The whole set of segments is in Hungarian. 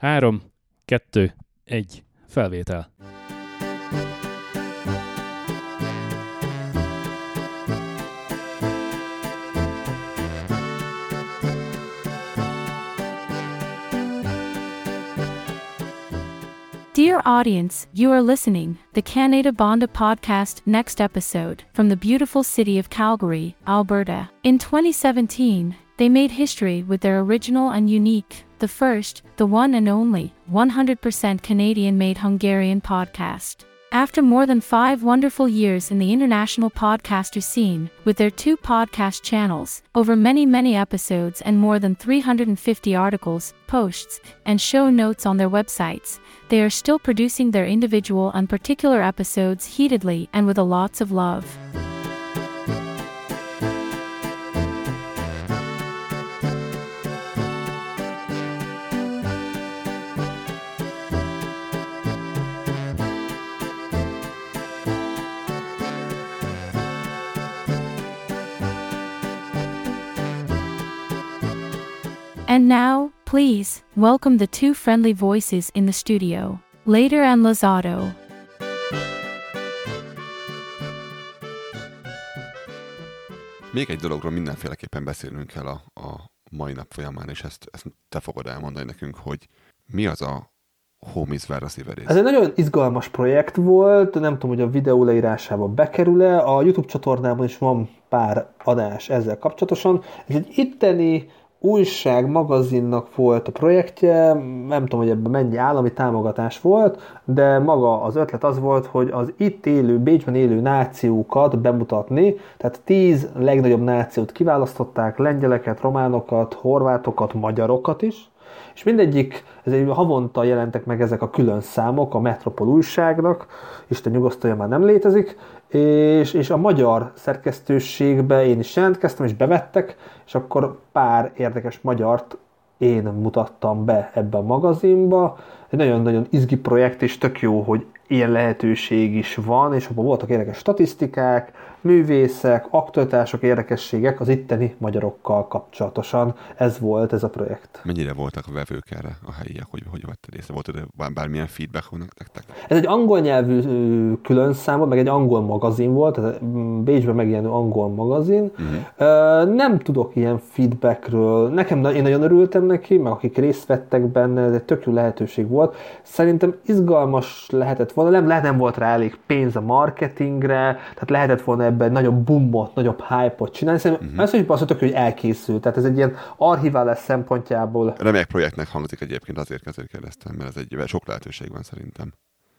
Három, kettő, felvétel. Dear audience, you are listening the Canada Bonda podcast next episode from the beautiful city of Calgary, Alberta. In 2017, they made history with their original and unique, the first, the one and only, 100% Canadian made Hungarian podcast. After more than five wonderful years in the international podcaster scene, with their two podcast channels, over many, many episodes, and more than 350 articles, posts, and show notes on their websites, they are still producing their individual and particular episodes heatedly and with a lots of love. And now, please, welcome the two friendly voices in the studio, Later and Lozado. Még egy dologról mindenféleképpen beszélnünk kell a, a mai nap folyamán, és ezt, ezt te fogod elmondani nekünk, hogy mi az a Homies Verra Ez egy nagyon izgalmas projekt volt, nem tudom, hogy a videó leírásába bekerül-e, a YouTube csatornában is van pár adás ezzel kapcsolatosan. Ez egy itteni újság, magazinnak volt a projektje, nem tudom, hogy ebben mennyi állami támogatás volt, de maga az ötlet az volt, hogy az itt élő, Bécsben élő nációkat bemutatni, tehát tíz legnagyobb nációt kiválasztották, lengyeleket, románokat, horvátokat, magyarokat is, és mindegyik, ez egy havonta jelentek meg ezek a külön számok a Metropol újságnak, Isten nyugosztalja már nem létezik, és, és a magyar szerkesztőségbe én is jelentkeztem, és bevettek, és akkor pár érdekes magyart én mutattam be ebbe a magazinba. Egy nagyon-nagyon izgi projekt, és tök jó, hogy ilyen lehetőség is van, és abban voltak érdekes statisztikák, művészek, aktualitások, érdekességek az itteni magyarokkal kapcsolatosan. Ez volt ez a projekt. Mennyire voltak a vevők erre a helyiek, hogy hogy vetted észre? Volt -e bármilyen feedback nektek? Ez egy angol nyelvű külön szám, meg egy angol magazin volt, ez Bécsben megjelenő angol magazin. Uh-huh. Nem tudok ilyen feedbackről. Nekem én nagyon örültem neki, meg akik részt vettek benne, ez egy tök jó lehetőség volt. Szerintem izgalmas lehetett volna, nem, lehet nem volt rá elég pénz a marketingre, tehát lehetett volna ebben nagyobb boomot, nagyobb hype-ot csinálni. Szerintem uh-huh. azt mondjuk azt hogy elkészült. Tehát ez egy ilyen archiválás szempontjából. Remek projektnek hangzik egyébként, azért, azért kérdeztem, mert ez egy sok lehetőség van szerintem.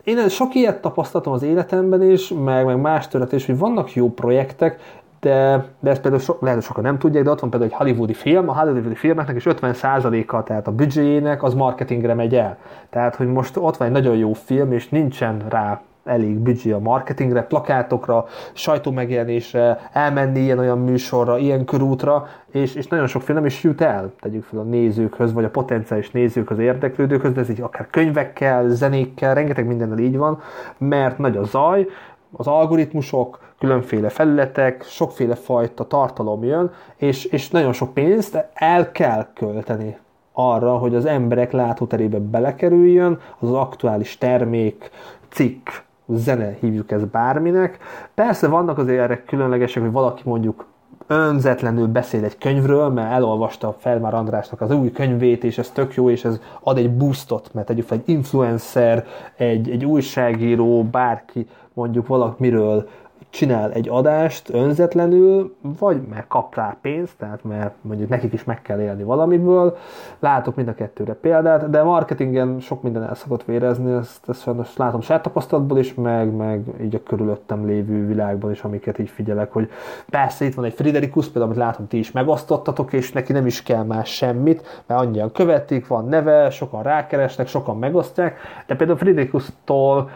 Én sok ilyet tapasztaltam az életemben is, meg, meg más terület is, hogy vannak jó projektek, de, de ezt például so, lehet, hogy sokan nem tudják, de ott van például egy hollywoodi film, a hollywoodi filmeknek is 50%-a, tehát a büdzséjének az marketingre megy el. Tehát, hogy most ott van egy nagyon jó film, és nincsen rá elég büdzsé a marketingre, plakátokra, sajtómegjelenésre, elmenni ilyen-olyan műsorra, ilyen körútra, és, és nagyon sok film nem is jut el, tegyük fel a nézőkhöz, vagy a potenciális nézőkhöz, érdeklődőkhöz, de ez így akár könyvekkel, zenékkel, rengeteg mindennel így van, mert nagy a zaj, az algoritmusok, különféle felületek, sokféle fajta tartalom jön, és, és nagyon sok pénzt el kell költeni arra, hogy az emberek látóterébe belekerüljön, az, az aktuális termék, cikk, zene, hívjuk ezt bárminek. Persze vannak azért erre különlegesek, hogy valaki mondjuk önzetlenül beszél egy könyvről, mert elolvasta Felmár Andrásnak az új könyvét, és ez tök jó, és ez ad egy boostot, mert tegyük fel egy influencer, egy, egy újságíró, bárki mondjuk valamiről csinál egy adást önzetlenül, vagy mert kap rá pénzt, tehát mert mondjuk nekik is meg kell élni valamiből. Látok mind a kettőre példát, de marketingen sok minden el szokott vérezni, ezt, ezt sajnos látom saját tapasztalatból is, meg, meg így a körülöttem lévő világban is, amiket így figyelek, hogy persze itt van egy Friderikus, például, amit látom, ti is megosztottatok, és neki nem is kell más semmit, mert annyian követik, van neve, sokan rákeresnek, sokan megosztják, de például Friderikus-tól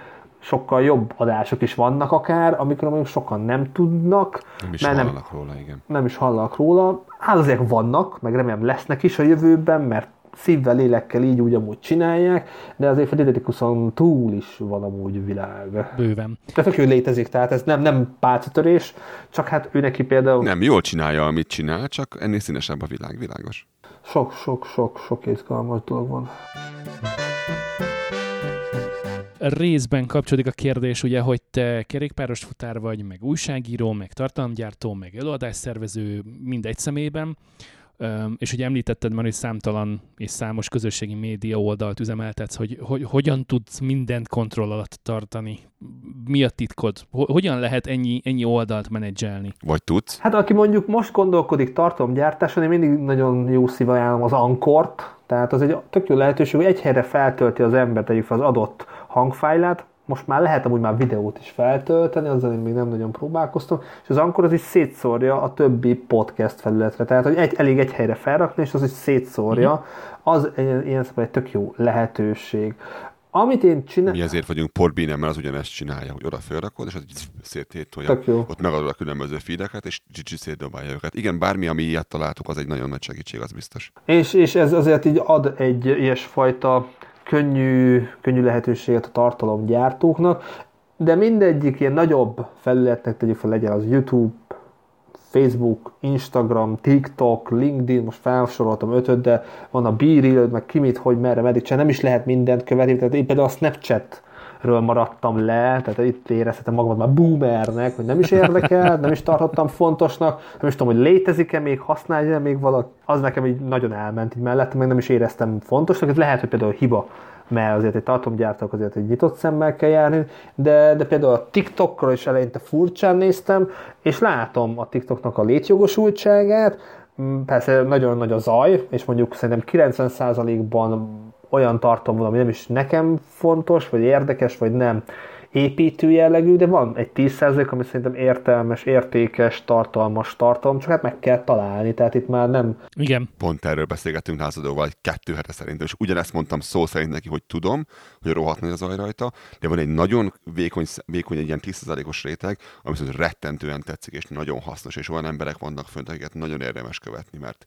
sokkal jobb adások is vannak akár, amikor mondjuk sokan nem tudnak. Nem is hallanak nem, róla, igen. Nem is hallanak róla. Hát azért vannak, meg remélem lesznek is a jövőben, mert szívvel, lélekkel így úgy amúgy csinálják, de azért Frederikuson túl is van amúgy világ. Bőven. Tehát ő létezik, tehát ez nem, nem pálcatörés, csak hát ő neki például... Nem, jól csinálja, amit csinál, csak ennél színesebb a világ, világos. Sok, sok, sok, sok izgalmas dolog van. Részben kapcsolódik a kérdés, ugye, hogy te kerékpáros futár vagy, meg újságíró, meg tartalomgyártó, meg előadásszervező, mindegy szemében, és ugye említetted már, hogy számtalan és számos közösségi média oldalt üzemeltetsz, hogy, hogy hogyan tudsz mindent kontroll alatt tartani? Mi a titkod? Hogyan lehet ennyi, ennyi oldalt menedzselni? Vagy tudsz? Hát aki mondjuk most gondolkodik tartalomgyártáson, én mindig nagyon jó szív ajánlom az Ankort, tehát az egy tök jó lehetőség, hogy egy helyre feltölti az ember, tegyük fel az adott hangfájlát, most már lehet amúgy már videót is feltölteni, azzal én még nem nagyon próbálkoztam, és az Ankor az is szétszórja a többi podcast felületre. Tehát, hogy egy, elég egy helyre felrakni, és az is szétszórja, mm-hmm. az ilyen szemben egy tök jó lehetőség. Amit én csinálom... Mi ezért vagyunk porbínem, mert az ugyanezt csinálja, hogy oda felrakod, és széttétolja. Ott megadod a különböző feedeket, és Gigi szétdobálja őket. Igen, bármi, ami ilyet találtuk, az egy nagyon nagy segítség, az biztos. És, és ez azért így ad egy ilyesfajta könnyű, könnyű lehetőséget a tartalomgyártóknak, de mindegyik ilyen nagyobb felületnek tegyük fel, legyen az YouTube, Facebook, Instagram, TikTok, LinkedIn, most felsoroltam ötöt, de van a BeReal, meg ki mit, hogy merre, meddig nem is lehet mindent követni, tehát én például a Snapchat ről maradtam le, tehát itt érezhetem magamat már boomernek, hogy nem is érdekel, nem is tartottam fontosnak, nem is tudom, hogy létezik-e még, használja még valaki. Az nekem így nagyon elment így mellettem, meg nem is éreztem fontosnak. Ez lehet, hogy például hiba, mert azért egy tartomgyártók azért egy nyitott szemmel kell járni, de, de például a TikTokról is eleinte furcsán néztem, és látom a TikToknak a létjogosultságát, mm, persze nagyon nagy a zaj, és mondjuk szerintem 90%-ban olyan tartalom, ami nem is nekem fontos, vagy érdekes, vagy nem építő jellegű, de van egy 10% ami szerintem értelmes, értékes, tartalmas tartalom, csak hát meg kell találni, tehát itt már nem... Igen. Pont erről beszélgettünk lázadóval egy kettő hete szerintem, és ugyanezt mondtam szó szerint neki, hogy tudom, hogy rohadt nagy az zaj rajta, de van egy nagyon vékony, vékony egy ilyen 10%-os réteg, ami viszont rettentően tetszik, és nagyon hasznos, és olyan emberek vannak fönt, akiket nagyon érdemes követni, mert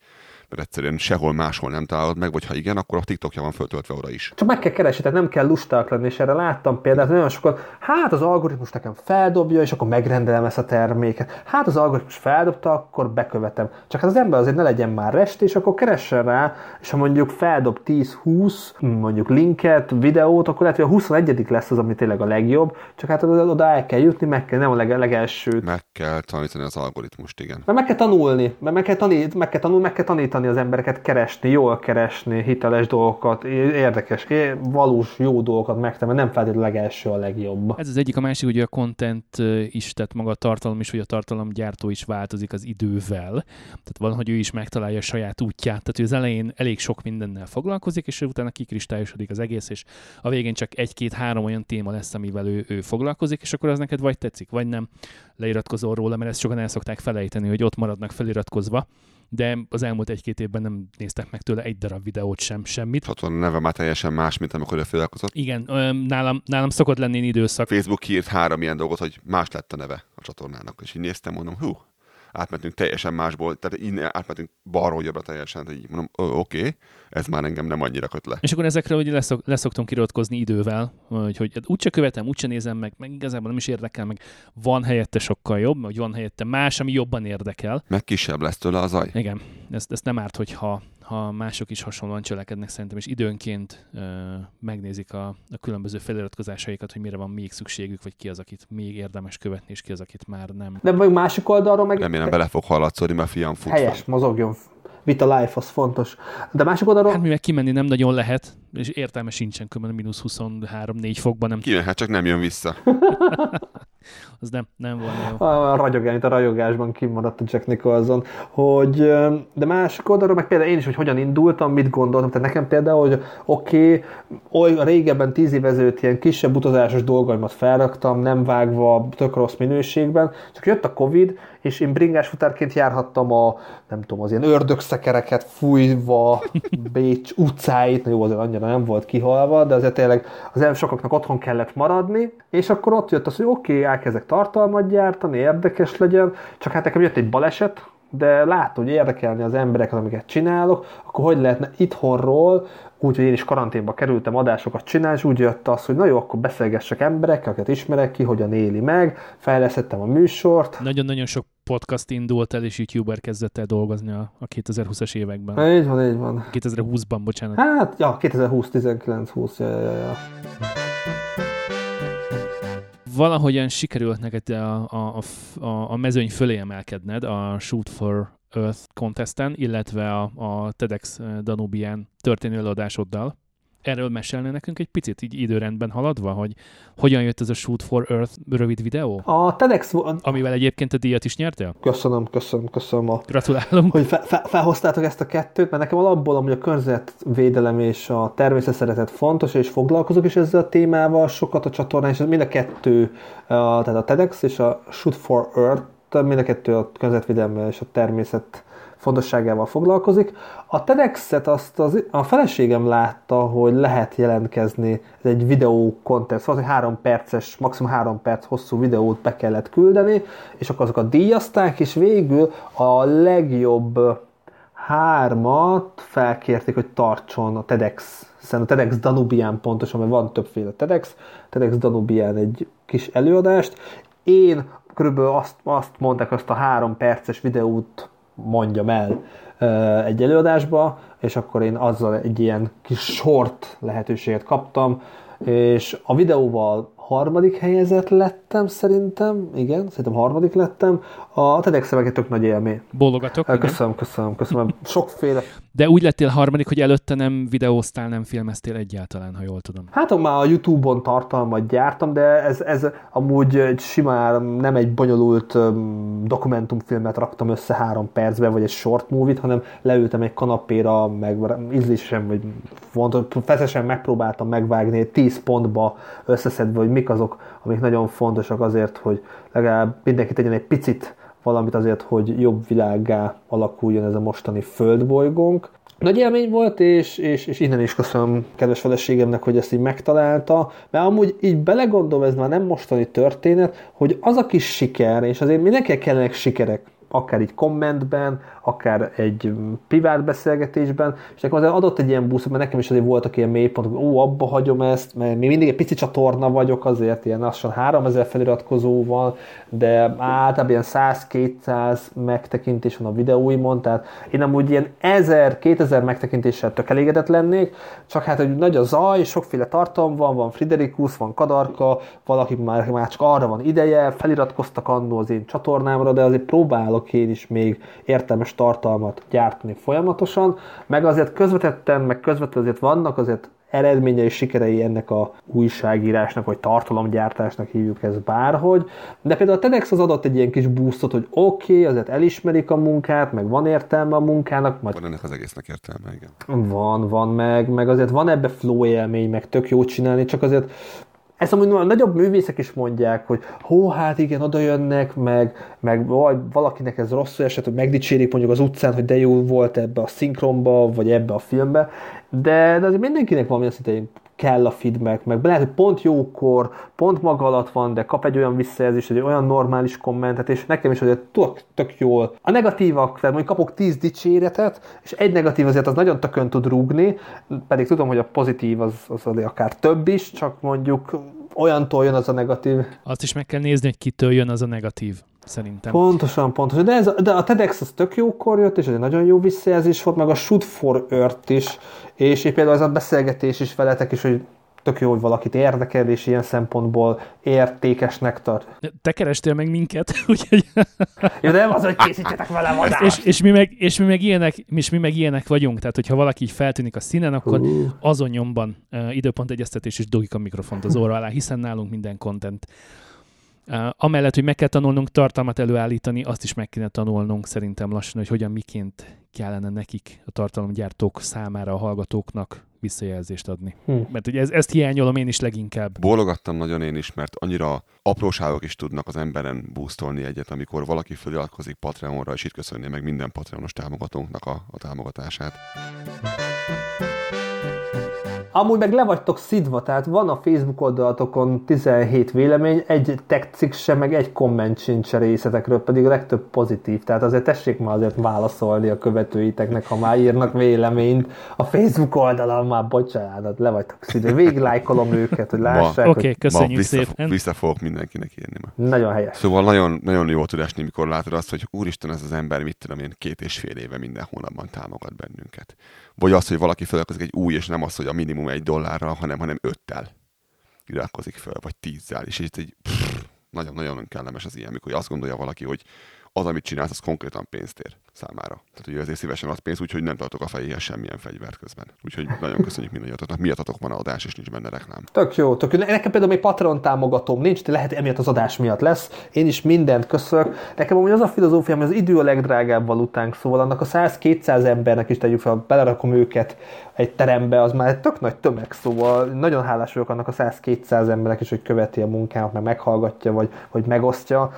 mert egyszerűen sehol máshol nem találod meg, vagy ha igen, akkor a TikTokja van föltöltve oda is. Csak meg kell keresni, tehát nem kell lusták lenni, és erre láttam példát, nagyon sokan, hát az algoritmus nekem feldobja, és akkor megrendelem ezt a terméket. Hát az algoritmus feldobta, akkor bekövetem. Csak hát az ember azért ne legyen már rest, és akkor keressen rá, és ha mondjuk feldob 10-20 mondjuk linket, videót, akkor lehet, hogy a 21 lesz az, ami tényleg a legjobb, csak hát oda el kell jutni, meg kell, nem a leg- legelsőt. Meg kell tanítani az algoritmust, igen. Mert meg kell tanulni, mert meg kell, tanít, meg kell tanulni, meg kell tanítani tanítani az embereket keresni, jól keresni hiteles dolgokat, érdekes, valós, jó dolgokat megtenni, nem feltétlenül legelső a legjobb. Ez az egyik, a másik, hogy a content is, tehát maga a tartalom is, vagy a tartalomgyártó is változik az idővel. Tehát van, hogy ő is megtalálja a saját útját. Tehát ő az elején elég sok mindennel foglalkozik, és utána kikristályosodik az egész, és a végén csak egy-két-három olyan téma lesz, amivel ő, ő foglalkozik, és akkor az neked vagy tetszik, vagy nem leiratkozol róla, mert ezt sokan el szokták felejteni, hogy ott maradnak feliratkozva, de az elmúlt egy-két évben nem néztek meg tőle egy darab videót sem, semmit. Csatorna neve már teljesen más, mint amikor ő feliratkozott. Igen, nálam, nálam szokott lenni időszak. Facebook írt három ilyen dolgot, hogy más lett a neve a csatornának, és így néztem, mondom, hú, átmentünk teljesen másból, tehát innen átmentünk balról jobbra teljesen, hogy így mondom, oké, okay, ez már engem nem annyira köt le. És akkor ezekre hogy leszok, leszoktunk kiratkozni idővel, hogy, hogy hát úgyse követem, úgyse nézem meg, meg igazából nem is érdekel, meg van helyette sokkal jobb, vagy van helyette más, ami jobban érdekel. Meg kisebb lesz tőle az aj. Igen, ezt, ezt nem árt, hogyha ha mások is hasonlóan cselekednek szerintem, és időnként ö, megnézik a, a különböző feliratkozásaikat, hogy mire van még szükségük, vagy ki az, akit még érdemes követni, és ki az, akit már nem. De vagy másik oldalról meg... Remélem bele fog hallatszódni, mert fiam fut Helyes, fel. mozogjon. Vita life, az fontos. De másik oldalról... Hát mivel kimenni nem nagyon lehet, és értelme sincsen, különben mínusz 23-4 fokban nem... Kimehet, csak nem jön vissza. az nem, nem volna jó. A, ragyogás, itt a ragyogásban kimaradt a Jack Nicholson, hogy de másik oldalról, meg például én is, hogy hogyan indultam, mit gondoltam, tehát nekem például, hogy oké, okay, a régebben tíz év ezelőtt ilyen kisebb utazásos dolgaimat felraktam, nem vágva, tök rossz minőségben, csak jött a Covid, és én bringás futárként járhattam a, nem tudom, az ilyen ördögszekereket fújva, Bécs utcáit, na jó, azért annyira nem volt kihalva, de azért tényleg az sokaknak otthon kellett maradni, és akkor ott jött az, hogy oké, okay, elkezdek tartalmat gyártani, érdekes legyen, csak hát nekem jött egy baleset, de látom, hogy érdekelni az embereket, amiket csinálok, akkor hogy lehetne itthonról, úgy, hogy én is karanténba kerültem adásokat csinálni, és úgy jött az, hogy na jó, akkor beszélgessek emberekkel, akiket ismerek ki, hogyan éli meg, fejlesztettem a műsort. Nagyon-nagyon sok podcast indult el, és youtuber kezdett el dolgozni a, a 2020-as években. Így van, így van. 2020-ban, bocsánat. Hát, ja, 2020, 19, 20, ja, ja, ja. valahogyan sikerült neked a, a, a, a mezőny fölé emelkedned a Shoot for Earth contesten, illetve a, a TEDx Danubian történő előadásoddal erről mesélne nekünk egy picit így időrendben haladva, hogy hogyan jött ez a Shoot for Earth rövid videó? A TEDx... Amivel egyébként a díjat is nyertél? Köszönöm, köszönöm, köszönöm. A, Gratulálom. Hogy fe, fe, felhoztátok ezt a kettőt, mert nekem alapból hogy a környezetvédelem és a természet szeretet fontos, és foglalkozok is ezzel a témával sokat a csatornán, és mind a kettő, tehát a TEDx és a Shoot for Earth, mind a kettő a környezetvédelem és a természet fontosságával foglalkozik. A TEDx-et azt az, a feleségem látta, hogy lehet jelentkezni, ez egy videó content, szóval egy három perces, maximum három perc hosszú videót be kellett küldeni, és akkor azokat díjazták, és végül a legjobb hármat felkérték, hogy tartson a TEDx szerintem a TEDx Danubian pontosan, mert van többféle TEDx, TEDx Danubian egy kis előadást. Én körülbelül azt, azt mondták, azt a három perces videót mondjam el egy előadásba, és akkor én azzal egy ilyen kis short lehetőséget kaptam, és a videóval harmadik helyezett lettem szerintem, igen, szerintem harmadik lettem. A TEDx egy tök nagy élmény. Bólogatok. Köszönöm, köszönöm, köszönöm. Sokféle. De úgy lettél harmadik, hogy előtte nem videóztál, nem filmeztél egyáltalán, ha jól tudom. Hát már a Youtube-on tartalmat gyártam, de ez, ez amúgy simán nem egy bonyolult um, dokumentumfilmet raktam össze három percbe, vagy egy short movie-t, hanem leültem egy kanapéra, meg ízlésen, vagy feszesen megpróbáltam megvágni tíz pontba összeszedve, hogy mik azok, amik nagyon fontosak azért, hogy legalább mindenki tegyen egy picit valamit azért, hogy jobb világgá alakuljon ez a mostani földbolygónk. Nagy élmény volt, és, és, és innen is köszönöm kedves feleségemnek, hogy ezt így megtalálta, mert amúgy így belegondolom, ez már nem mostani történet, hogy az a kis siker, és azért mindenkinek kellenek sikerek, akár így kommentben, akár egy privát beszélgetésben, és nekem azért adott egy ilyen busz, mert nekem is azért voltak ilyen mélypontok, hogy ó, abba hagyom ezt, mert még mindig egy pici csatorna vagyok azért, ilyen lassan 3000 feliratkozóval, de általában ilyen 100-200 megtekintés van a videóimon, tehát én amúgy ilyen 1000-2000 megtekintéssel tök elégedett lennék, csak hát, hogy nagy a zaj, sokféle tartalom van, van Friderikus, van Kadarka, valaki már, már csak arra van ideje, feliratkoztak annó az én csatornámra, de azért próbálok én is még értelmes tartalmat gyártani folyamatosan, meg azért közvetetten, meg közvetlenül azért vannak azért eredményei, sikerei ennek a újságírásnak, vagy tartalomgyártásnak hívjuk ezt bárhogy. De például a TEDx az adott egy ilyen kis boostot, hogy oké, okay, azért elismerik a munkát, meg van értelme a munkának. Majd... Van ennek az egésznek értelme, igen. Van, van, meg, meg azért van ebbe flow élmény, meg tök jó csinálni, csak azért ezt amúgy a nagyobb művészek is mondják, hogy hó, hát igen, oda jönnek, meg, meg vagy valakinek ez rosszul esett, hogy megdicsérik mondjuk az utcán, hogy de jó volt ebbe a szinkronba, vagy ebbe a filmbe, de, de azért mindenkinek valami szinte kell a feedback, meg lehet, hogy pont jókor, pont maga alatt van, de kap egy olyan visszajelzést, egy olyan normális kommentet, és nekem is azért tök, tök jól. A negatívak, tehát mondjuk kapok 10 dicséretet, és egy negatív azért az nagyon tökön tud rúgni, pedig tudom, hogy a pozitív az, az akár több is, csak mondjuk olyantól jön az a negatív. Azt is meg kell nézni, hogy kitől jön az a negatív szerintem. Pontosan, pontosan. De, ez, de a TEDx az tök jókor jött, és ez egy nagyon jó visszajelzés volt, meg a Shoot for Earth is, és például az a beszélgetés is veletek is, hogy tök jó, hogy valakit érdekel, és ilyen szempontból értékesnek tart. Te kerestél meg minket, úgyhogy... Jó, de nem az, hogy készítsetek velem adást. És, és, mi meg, és, mi meg ilyenek, és mi meg ilyenek vagyunk, tehát hogyha valaki így feltűnik a színen, akkor uh. azon nyomban uh, időpont egyeztetés is dugik a mikrofont az óra alá, hiszen nálunk minden content amellett, hogy meg kell tanulnunk tartalmat előállítani, azt is meg kéne tanulnunk szerintem lassan, hogy hogyan miként kellene nekik, a tartalomgyártók számára, a hallgatóknak visszajelzést adni. Hm. Mert ugye ez, ezt hiányolom én is leginkább. Bólogattam nagyon én is, mert annyira apróságok is tudnak az emberen boostolni egyet, amikor valaki feliratkozik Patreonra, és itt köszönné meg minden Patreonos támogatónknak a, a támogatását. Amúgy meg le vagytok szidva, tehát van a Facebook oldalatokon 17 vélemény, egy tech sem, meg egy komment sincs a részletekről, pedig a legtöbb pozitív. Tehát azért tessék már azért válaszolni a követőiteknek, ha már írnak véleményt. A Facebook oldalon már bocsánat, le vagytok szidva. Végig lájkolom őket, hogy lássák. Oké, okay, köszönjük vissza, szépen. Vissza fogok mindenkinek írni már. Nagyon helyes. Szóval nagyon, nagyon jó tud esni, mikor látod azt, hogy úristen, ez az ember, mit tudom én, két és fél éve minden hónapban támogat bennünket vagy az, hogy valaki felelkezik egy új, és nem az, hogy a minimum egy dollárral, hanem, hanem öttel. iratkozik fel, vagy tízzel, és itt egy nagyon-nagyon kellemes az ilyen, amikor azt gondolja valaki, hogy az, amit csinálsz, az konkrétan pénzt ér számára. Tehát, hogy ezért szívesen az pénzt, úgyhogy nem tartok a fejéhez semmilyen fegyvert közben. Úgyhogy nagyon köszönjük mindannyiatoknak. Miattatok van adás, és nincs benne reklám. Tök jó, tök jó. Nekem például még Patreon támogatóm nincs, de lehet emiatt az adás miatt lesz. Én is mindent köszönök. Nekem amúgy az a filozófia, hogy az idő a legdrágább valutánk, szóval annak a 100-200 embernek is tegyük fel, belerakom őket egy terembe, az már egy tök nagy tömeg, szóval nagyon hálás vagyok annak a 100-200 embernek is, hogy követi a munkámat, meg meghallgatja, vagy, vagy megosztja.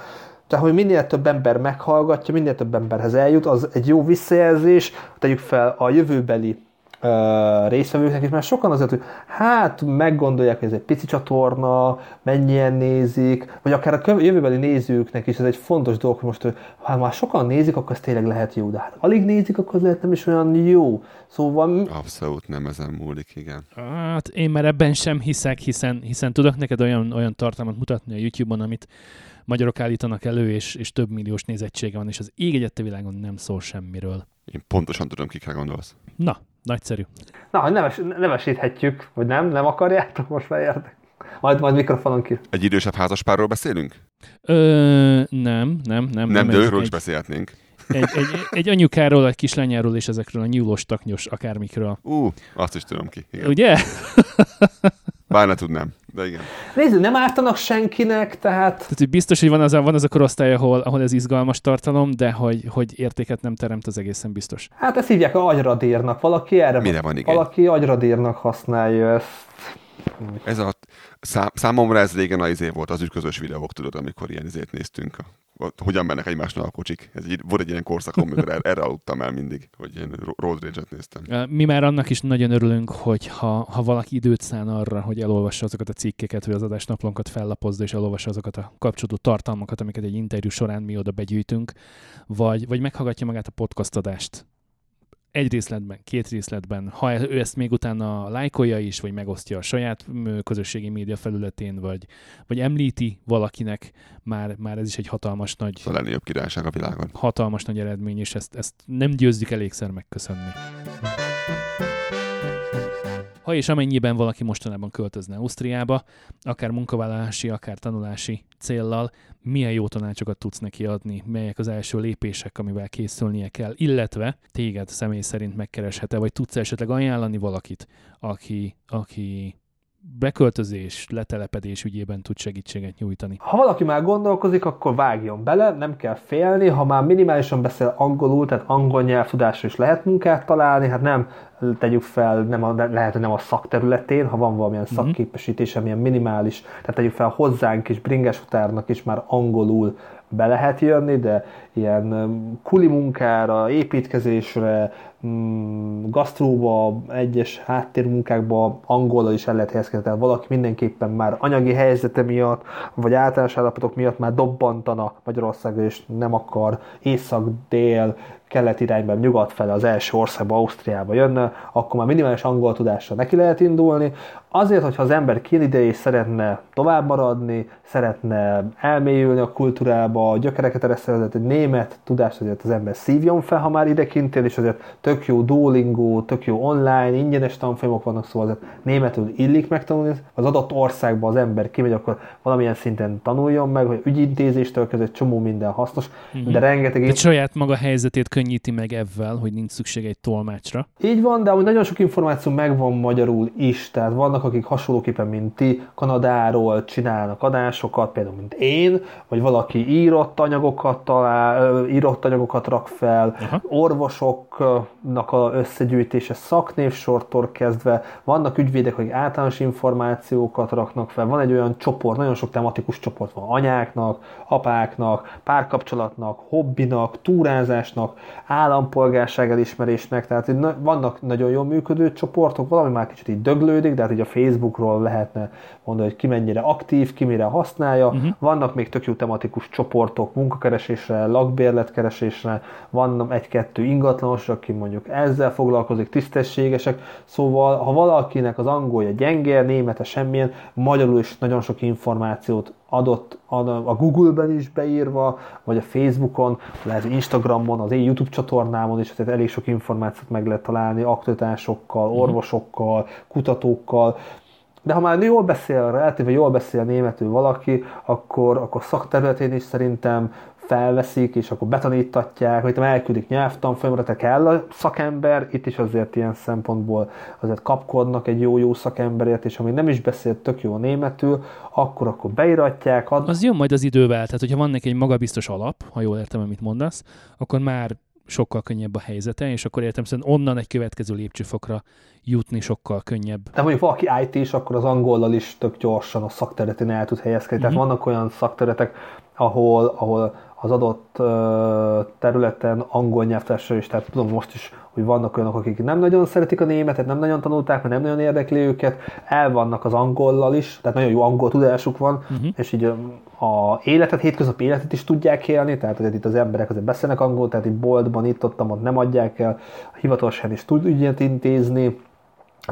Tehát, hogy minél több ember meghallgatja, minél több emberhez eljut, az egy jó visszajelzés, tegyük fel a jövőbeli uh, részvevőknek is, mert sokan azért, hogy hát meggondolják, hogy ez egy pici csatorna, mennyien nézik, vagy akár a jövőbeli nézőknek is ez egy fontos dolog, hogy most, ha már sokan nézik, akkor ez tényleg lehet jó, de hát alig nézik, akkor ez lehet nem is olyan jó. Szóval... Abszolút nem ezen múlik, igen. Hát én már ebben sem hiszek, hiszen, hiszen tudok neked olyan, olyan tartalmat mutatni a YouTube-on, amit magyarok állítanak elő, és, és több milliós nézettsége van, és az ég egyette világon nem szól semmiről. Én pontosan tudom, kikre gondolsz. Na, nagyszerű. Na, hogy neves, nevesíthetjük, vagy nem? Nem akarjátok? Most leértek. Majd, majd mikrofonon ki. Egy idősebb házaspárról beszélünk? Ö, nem, nem, nem. Nem, de őről is beszélhetnénk. Egy, egy, egy anyukáról, egy kislányáról és ezekről a nyúlós, taknyos akármikről. Ú, azt is tudom ki. Igen. Ugye? Bár ne tudnám, de igen. Nézd, nem ártanak senkinek, tehát... Tehát, hogy biztos, hogy van az a, van az a korosztály, ahol, ahol ez izgalmas tartalom, de hogy, hogy értéket nem teremt, az egészen biztos. Hát ezt hívják agyradírnak. Valaki erre Mire van, igen. Valaki agyradírnak használja ezt. Ez a, szám, számomra ez régen az izé volt, az ütközös videók, tudod, amikor ilyen izét néztünk hogyan mennek egymásnál a kocsik. Ez egy, volt egy ilyen korszakom, amikor erre, erre aludtam el mindig, hogy én road rage-et néztem. Mi már annak is nagyon örülünk, hogy ha, ha valaki időt szán arra, hogy elolvassa azokat a cikkeket, hogy az adásnaplónkat fellapozza, és elolvassa azokat a kapcsolódó tartalmakat, amiket egy interjú során mi oda begyűjtünk, vagy, vagy meghallgatja magát a podcast adást egy részletben, két részletben, ha ő ezt még utána lájkolja is, vagy megosztja a saját közösségi média felületén, vagy, vagy említi valakinek, már, már ez is egy hatalmas nagy... A legnagyobb királyság a világon. Hatalmas nagy eredmény, és ezt, ezt nem győzzük elégszer megköszönni. Ha és amennyiben valaki mostanában költözne Ausztriába, akár munkavállalási, akár tanulási céllal, milyen jó tanácsokat tudsz neki adni, melyek az első lépések, amivel készülnie kell, illetve téged személy szerint megkereshet-e, vagy tudsz esetleg ajánlani valakit, aki, aki beköltözés, letelepedés ügyében tud segítséget nyújtani. Ha valaki már gondolkozik, akkor vágjon bele, nem kell félni, ha már minimálisan beszél angolul, tehát angol nyelvtudásra is lehet munkát találni, hát nem tegyük fel, nem a, lehet, hogy nem a szakterületén, ha van valamilyen mm-hmm. szakképesítés, amilyen minimális, tehát tegyük fel hozzánk is, bringes utárnak is már angolul be lehet jönni, de ilyen kuli munkára, építkezésre, mm, gasztróba, egyes háttérmunkákba angolra is el lehet helyezkedni. Tehát valaki mindenképpen már anyagi helyzete miatt, vagy általános állapotok miatt már dobbantana Magyarországra, és nem akar észak-dél, kelet irányban, nyugat fele az első országba, Ausztriába jönne, akkor már minimális angol tudással neki lehet indulni. Azért, hogyha az ember ide és szeretne tovább maradni, szeretne elmélyülni a kultúrába, a gyökereket ereszteni, egy német tudást azért az ember szívjon fel, ha már ide kint él, és azért tök jó Duolingo, tök jó online, ingyenes tanfolyamok vannak, szóval azért németül illik megtanulni. Az adott országba az ember kimegy, akkor valamilyen szinten tanuljon meg, hogy ügyintézéstől kezdve csomó minden hasznos, de rengeteg... De saját maga helyzetét könnyíti meg ebben, hogy nincs szükség egy tolmácsra. Így van, de nagyon sok információ megvan magyarul is, tehát vannak, akik hasonlóképpen, mint ti, Kanadáról csinálnak adásokat, például mint én, vagy valaki írott anyagokat talál, írott anyagokat rak fel, Aha. orvosoknak a összegyűjtése szaknévsortól kezdve, vannak ügyvédek, akik általános információkat raknak fel, van egy olyan csoport, nagyon sok tematikus csoport van. Anyáknak, apáknak, párkapcsolatnak, hobbinak, túrázásnak, állampolgárság elismerésnek, tehát vannak nagyon jól működő csoportok, valami már kicsit így döglődik, de hát így a Facebookról lehetne mondani, hogy ki mennyire aktív, ki mire használja. Uh-huh. Vannak még tök jó tematikus csoportok munkakeresésre, lakbérletkeresésre, vannak egy-kettő ingatlanos, aki mondjuk ezzel foglalkozik, tisztességesek. Szóval, ha valakinek az angolja gyenge, némete semmilyen, magyarul is nagyon sok információt adott a Google-ben is beírva, vagy a Facebookon, lehet Instagramon, az én YouTube csatornámon is, tehát elég sok információt meg lehet találni aktualitásokkal, mhm. orvosokkal, kutatókkal, De ha már jól beszél, relatíve jól beszél németül valaki, akkor, akkor szakterületén is szerintem felveszik, és akkor betanítatják, vagy elküldik nyelvtanfolyamra, tehát kell a szakember, itt is azért ilyen szempontból azért kapkodnak egy jó-jó szakemberért, és amíg nem is beszél tök jó németül, akkor akkor beiratják. Ad... Az jön majd az idővel, tehát hogyha van neki egy magabiztos alap, ha jól értem, amit mondasz, akkor már sokkal könnyebb a helyzete, és akkor értem szerint onnan egy következő lépcsőfokra jutni sokkal könnyebb. De mondjuk valaki IT is, akkor az angollal is tök gyorsan a szakterületén el tud helyezkedni. Mm-hmm. Tehát mhm. vannak olyan szakterületek, ahol, ahol az adott területen angol nyelvtársai is, tehát tudom most is, hogy vannak olyanok, akik nem nagyon szeretik a németet, nem nagyon tanulták, mert nem nagyon érdekli őket, el vannak az angollal is, tehát nagyon jó angol tudásuk van, uh-huh. és így a életet, hétköznapi életet is tudják élni, tehát azért itt az emberek azért beszélnek angol, tehát itt boltban, itt ott, ott nem adják el, hivatalosan is tud ügyet intézni,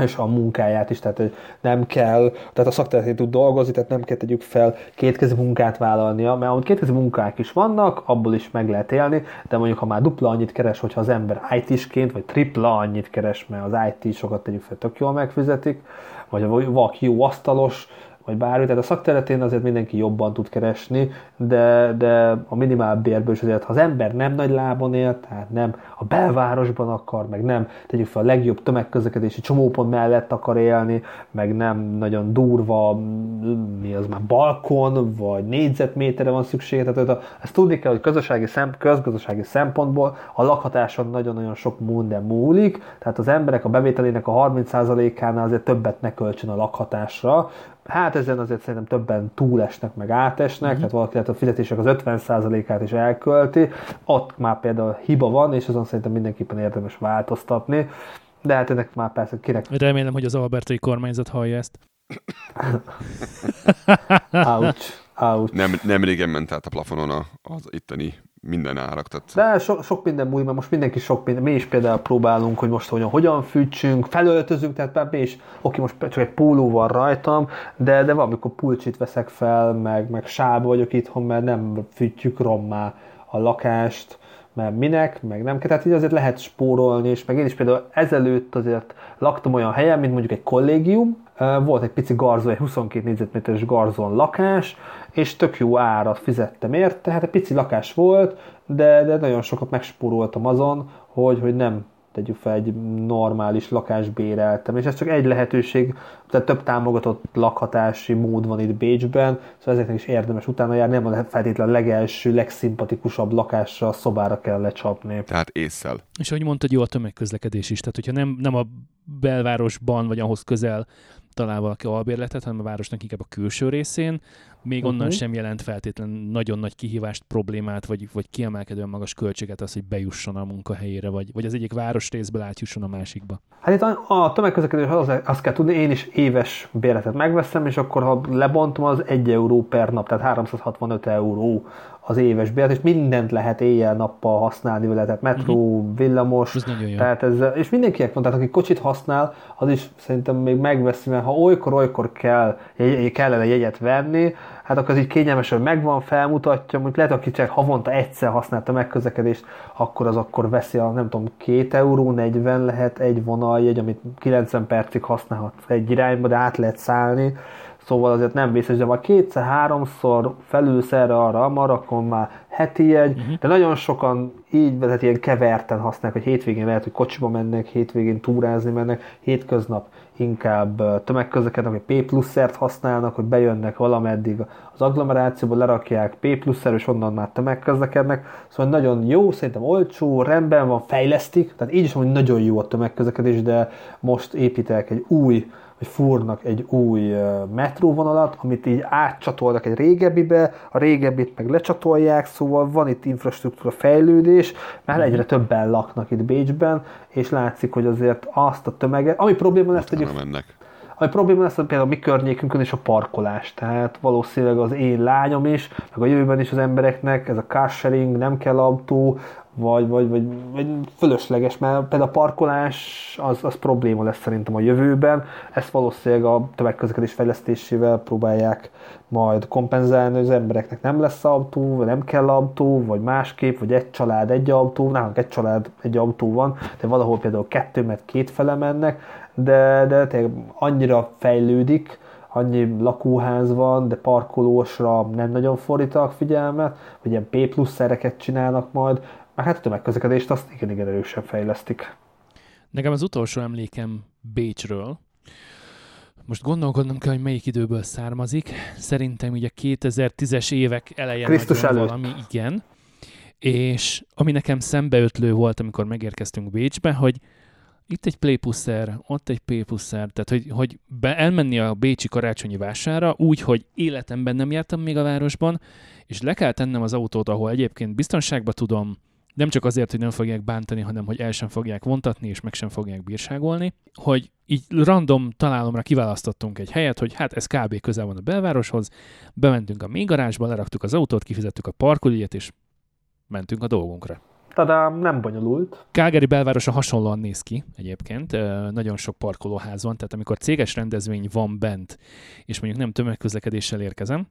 és a munkáját is, tehát nem kell, tehát a szakterületén tud dolgozni, tehát nem kell tegyük fel kétkezi munkát vállalnia, mert ahogy kétkezi munkák is vannak, abból is meg lehet élni, de mondjuk ha már dupla annyit keres, hogyha az ember IT-sként, vagy tripla annyit keres, mert az IT sokat tegyük fel, tök jól megfizetik, vagy valaki jó asztalos, vagy bármi, tehát a szakterületén azért mindenki jobban tud keresni, de, de a minimál bérből is azért, ha az ember nem nagy lábon él, tehát nem a belvárosban akar, meg nem tegyük fel a legjobb tömegközlekedési csomópont mellett akar élni, meg nem nagyon durva, mi az már balkon, vagy négyzetméterre van szüksége, tehát ezt tudni kell, hogy közösségi szem, közgazdasági szempontból a lakhatáson nagyon-nagyon sok minden múlik, tehát az emberek a bevételének a 30%-ánál azért többet ne költsön a lakhatásra, Hát ezen azért szerintem többen túlesnek, meg átesnek, mm-hmm. tehát valaki lehet a fizetések az 50%-át is elkölti, ott már például hiba van, és azon szerintem mindenképpen érdemes változtatni, de hát ennek már persze kinek... Remélem, hogy az albertai kormányzat hallja ezt. ouch, ouch. Nem, nem régen ment át a plafonon az itteni minden árak. Tehát... De so, sok minden múlik, mert most mindenki sok minden, mi is például próbálunk, hogy most hogyan, hogyan fűtsünk, felöltözünk, tehát mi is, oké, most csak egy póló van rajtam, de, de valamikor pulcsit veszek fel, meg, meg sába vagyok itthon, mert nem fűtjük rommá a lakást, mert minek, meg nem kell. Tehát így azért lehet spórolni, és meg én is például ezelőtt azért laktam olyan helyen, mint mondjuk egy kollégium, volt egy pici garzon, egy 22 négyzetméteres garzon lakás, és tök jó árat fizettem érte, hát egy pici lakás volt, de, de nagyon sokat megspóroltam azon, hogy, hogy nem tegyük fel, egy normális lakást béreltem, és ez csak egy lehetőség, tehát több támogatott lakhatási mód van itt Bécsben, szóval ezeknek is érdemes utána járni, nem a feltétlenül a legelső, legszimpatikusabb lakásra, a szobára kell lecsapni. Tehát észszel. És ahogy mondtad, jó a tömegközlekedés is, tehát hogyha nem, nem a belvárosban vagy ahhoz közel talál valaki albérletet, hanem a városnak inkább a külső részén, még uh-huh. onnan sem jelent feltétlenül nagyon nagy kihívást, problémát, vagy, vagy kiemelkedően magas költséget az, hogy bejusson a munkahelyére, vagy, vagy az egyik város részből átjusson a másikba. Hát itt a, a tömegközlekedés az, azt kell tudni, én is éves bérletet megveszem, és akkor ha lebontom, az 1 euró per nap, tehát 365 euró az éves bélet, és mindent lehet éjjel-nappal használni vele, tehát metró, uh-huh. villamos, ez tehát ez, és mindenkinek van, tehát aki kocsit használ, az is szerintem még megveszi, mert ha olykor-olykor kell, kellene jegyet venni, hát akkor az így kényelmesen megvan, felmutatja, mondjuk lehet, aki csak havonta egyszer használta megközlekedést, akkor az akkor veszi a, nem tudom, 2 euró 40 lehet egy vonaljegy, amit 90 percig használhat egy irányba, de át lehet szállni, szóval azért nem vészes, de már kétszer-háromszor felülsz erre arra, akkor már heti jegy, uh-huh. de nagyon sokan így, tehát ilyen keverten használják, hogy hétvégén lehet, hogy kocsiba mennek, hétvégén túrázni mennek, hétköznap inkább tömegközlekednek, hogy P pluszert használnak, hogy bejönnek valameddig az agglomerációba, lerakják P pluszer, és onnan már tömegközlekednek. Szóval nagyon jó, szerintem olcsó, rendben van, fejlesztik, tehát így is hogy nagyon jó a tömegközlekedés, de most építek egy új hogy fúrnak egy új metróvonalat, amit így átcsatolnak egy régebbibe, a régebbit meg lecsatolják, szóval van itt infrastruktúra fejlődés, mert egyre többen laknak itt Bécsben, és látszik, hogy azért azt a tömeget, ami probléma lesz, hogy. Ami probléma lesz például a mi környékünkön is a parkolás. Tehát valószínűleg az én lányom is, meg a jövőben is az embereknek ez a car sharing, nem kell autó, vagy, vagy, vagy, vagy fölösleges, mert például a parkolás az, az probléma lesz szerintem a jövőben. Ezt valószínűleg a tömegközlekedés fejlesztésével próbálják majd kompenzálni, hogy az embereknek nem lesz autó, vagy nem kell autó, vagy másképp, vagy egy család egy autó, nálunk egy család egy autó van, de valahol például kettő, mert két fele mennek, de, de tényleg annyira fejlődik, annyi lakóház van, de parkolósra nem nagyon fordítanak figyelmet, vagy ilyen P plusz szereket csinálnak majd, hát a tömegközlekedést azt igen, igen erősen fejlesztik. Nekem az utolsó emlékem Bécsről, most gondolkodnom kell, hogy melyik időből származik. Szerintem ugye 2010-es évek elején Krisztus előtt. valami, igen. És ami nekem szembeötlő volt, amikor megérkeztünk Bécsbe, hogy itt egy playpuszer, ott egy playpuszer, tehát hogy, hogy be, elmenni a bécsi karácsonyi vására úgy, hogy életemben nem jártam még a városban, és le kell tennem az autót, ahol egyébként biztonságban tudom, nem csak azért, hogy nem fogják bántani, hanem hogy el sem fogják vontatni, és meg sem fogják bírságolni, hogy így random találomra kiválasztottunk egy helyet, hogy hát ez kb. közel van a belvároshoz, bementünk a mélygarázsba, leraktuk az autót, kifizettük a parkolójét, és mentünk a dolgunkra. Tadám, nem bonyolult. Calgary belvárosa hasonlóan néz ki egyébként, nagyon sok parkolóház van, tehát amikor céges rendezvény van bent, és mondjuk nem tömegközlekedéssel érkezem,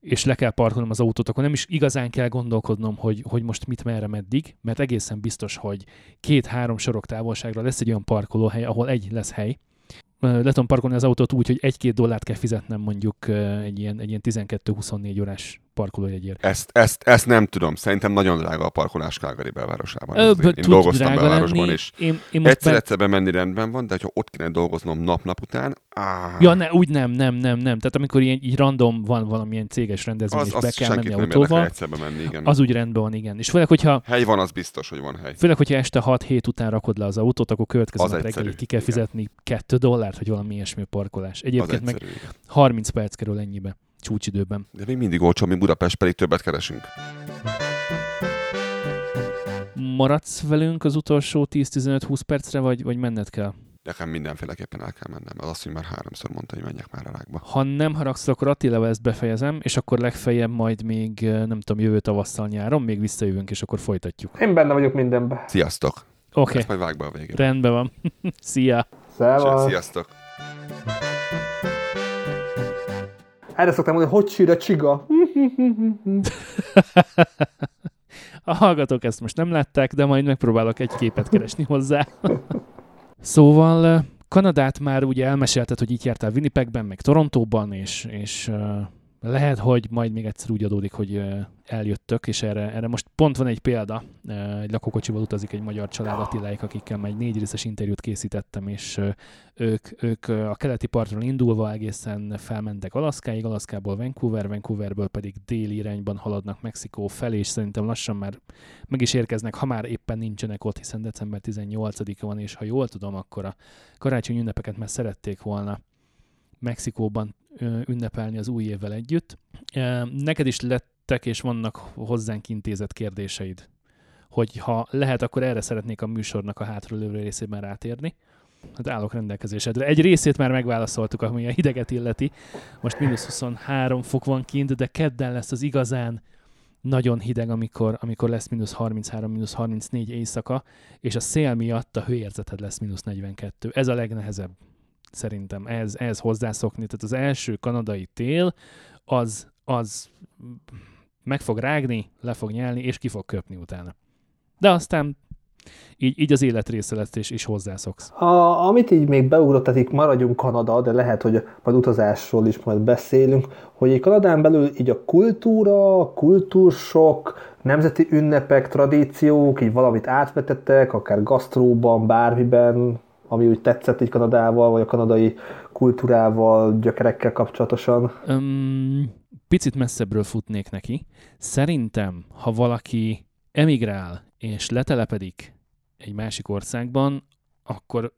és le kell parkolnom az autót, akkor nem is igazán kell gondolkodnom, hogy, hogy most mit merre meddig, mert egészen biztos, hogy két-három sorok távolságra lesz egy olyan parkolóhely, ahol egy lesz hely, le tudom parkolni az autót úgy, hogy egy-két dollárt kell fizetnem mondjuk egy ilyen, egy ilyen 12-24 órás parkolójegyért. Ezt, ezt, ezt nem tudom. Szerintem nagyon drága a parkolás Calgary belvárosában. Ö, b- én, tud dolgoztam belvárosban, lenni. és Én, én egyszer be- egyszer bemenni rendben van, de ha ott kéne dolgoznom nap-nap után, áh, Ja, ne, úgy nem, nem, nem, nem. Tehát amikor ilyen, így random van valamilyen céges rendezvény, az, és be kell menni autóval, bemenni, igen. az úgy rendben van, igen. És főleg, hogyha, Hely van, az biztos, hogy van hely. főleg, hogyha este 6-7 után rakod le az autót, akkor következő nap reggelig ki kell igen. fizetni 2 dollárt, vagy valami ilyesmi parkolás. Egyébként meg egyszerű, igen. 30 perc kerül ennyibe, csúcsidőben. De még mindig olcsó, mint Budapest, pedig többet keresünk. Maradsz velünk az utolsó 10-15-20 percre, vagy, vagy menned kell? Nekem mindenféleképpen el kell mennem. Az azt, hogy már háromszor mondta, hogy menjek már a rákba. Ha nem haragszol, akkor Attilával ezt befejezem, és akkor legfeljebb majd még, nem tudom, jövő tavasszal nyáron, még visszajövünk, és akkor folytatjuk. Én benne vagyok mindenben. Sziasztok! Oké, okay. Ezt majd vág be a végén. rendben van. Szia! Szevasz. Sziasztok! Erre szoktam mondani, hogy sír a csiga. A hallgatók ezt most nem látták, de majd megpróbálok egy képet keresni hozzá. szóval eh, Kanadát már ugye elmesélted, hogy itt jártál Winnipegben, meg Torontóban, és, és eh, lehet, hogy majd még egyszer úgy adódik, hogy eljöttök, és erre, erre most pont van egy példa. Egy lakókocsival utazik egy magyar család Attiláik, akikkel már egy négy részes interjút készítettem, és ők, ők a keleti partról indulva egészen felmentek Alaszkáig, Alaszkából Vancouver, Vancouverből pedig déli irányban haladnak Mexikó felé, és szerintem lassan már meg is érkeznek, ha már éppen nincsenek ott, hiszen december 18-a van, és ha jól tudom, akkor a karácsony ünnepeket már szerették volna Mexikóban ünnepelni az új évvel együtt. Neked is lettek és vannak hozzánk intézett kérdéseid, hogy ha lehet, akkor erre szeretnék a műsornak a hátralévő részében rátérni. Hát állok rendelkezésedre. Egy részét már megválaszoltuk, ami a hideget illeti. Most mínusz 23 fok van kint, de kedden lesz az igazán nagyon hideg, amikor, amikor lesz mínusz 33, mínusz 34 éjszaka, és a szél miatt a hőérzeted lesz mínusz 42. Ez a legnehezebb szerintem, ehhez, ehhez hozzászokni. Tehát az első kanadai tél, az, az meg fog rágni, le fog nyelni, és ki fog köpni utána. De aztán így, így az élet része lesz, és, és hozzászoksz. A, amit így még beugrott, tehát itt maradjunk Kanada, de lehet, hogy majd utazásról is majd beszélünk, hogy így Kanadán belül így a kultúra, kultúrsok, nemzeti ünnepek, tradíciók, így valamit átvetettek, akár gasztróban, bármiben, ami úgy tetszett így Kanadával, vagy a kanadai kultúrával, gyökerekkel kapcsolatosan. Öm, picit messzebbről futnék neki. Szerintem, ha valaki emigrál és letelepedik egy másik országban, akkor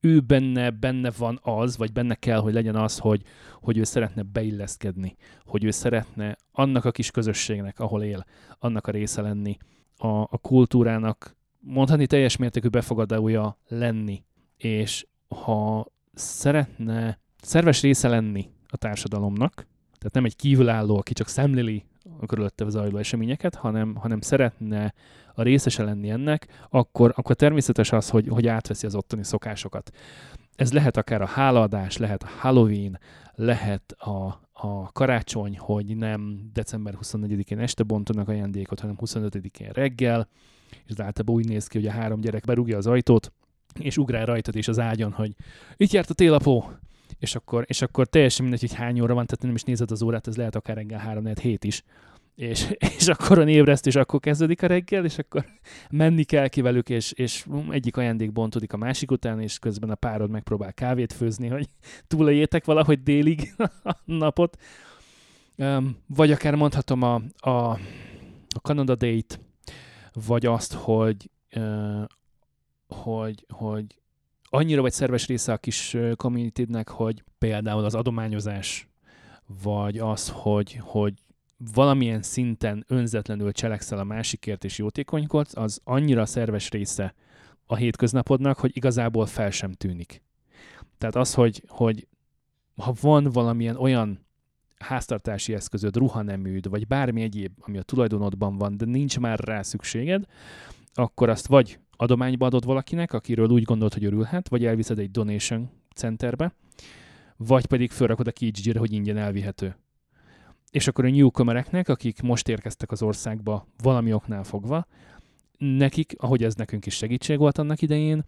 ő benne, benne van az, vagy benne kell, hogy legyen az, hogy, hogy ő szeretne beilleszkedni, hogy ő szeretne annak a kis közösségnek, ahol él, annak a része lenni, a, a kultúrának mondhatni teljes mértékű befogadója lenni, és ha szeretne szerves része lenni a társadalomnak, tehát nem egy kívülálló, aki csak szemléli a körülötte zajló eseményeket, hanem, hanem szeretne a részese lenni ennek, akkor, akkor természetes az, hogy, hogy átveszi az ottani szokásokat. Ez lehet akár a hálaadás, lehet a Halloween, lehet a, a karácsony, hogy nem december 24-én este bontanak ajándékot, hanem 25-én reggel, és ez általában úgy néz ki, hogy a három gyerek berúgja az ajtót, és ugrál rajtad és az ágyon, hogy itt járt a télapó, és akkor, és akkor teljesen mindegy, hogy hány óra van, tehát nem is nézed az órát, ez lehet akár reggel 3 hét is. És, és akkor a ébreszt, és akkor kezdődik a reggel, és akkor menni kell ki velük, és, és egyik ajándék bontodik a másik után, és közben a párod megpróbál kávét főzni, hogy túléljétek valahogy délig a napot. Vagy akár mondhatom a, a, a Canada Date, vagy azt, hogy, hogy, hogy annyira vagy szerves része a kis communitydnek, hogy például az adományozás, vagy az, hogy, hogy valamilyen szinten önzetlenül cselekszel a másikért és jótékonykodsz, az annyira szerves része a hétköznapodnak, hogy igazából fel sem tűnik. Tehát az, hogy, hogy ha van valamilyen olyan háztartási eszközöd, ruhaneműd, vagy bármi egyéb, ami a tulajdonodban van, de nincs már rá szükséged, akkor azt vagy adományba adod valakinek, akiről úgy gondolt, hogy örülhet, vagy elviszed egy donation centerbe, vagy pedig felrakod a kijiji hogy ingyen elvihető. És akkor a newcomereknek, akik most érkeztek az országba valami oknál fogva, nekik, ahogy ez nekünk is segítség volt annak idején,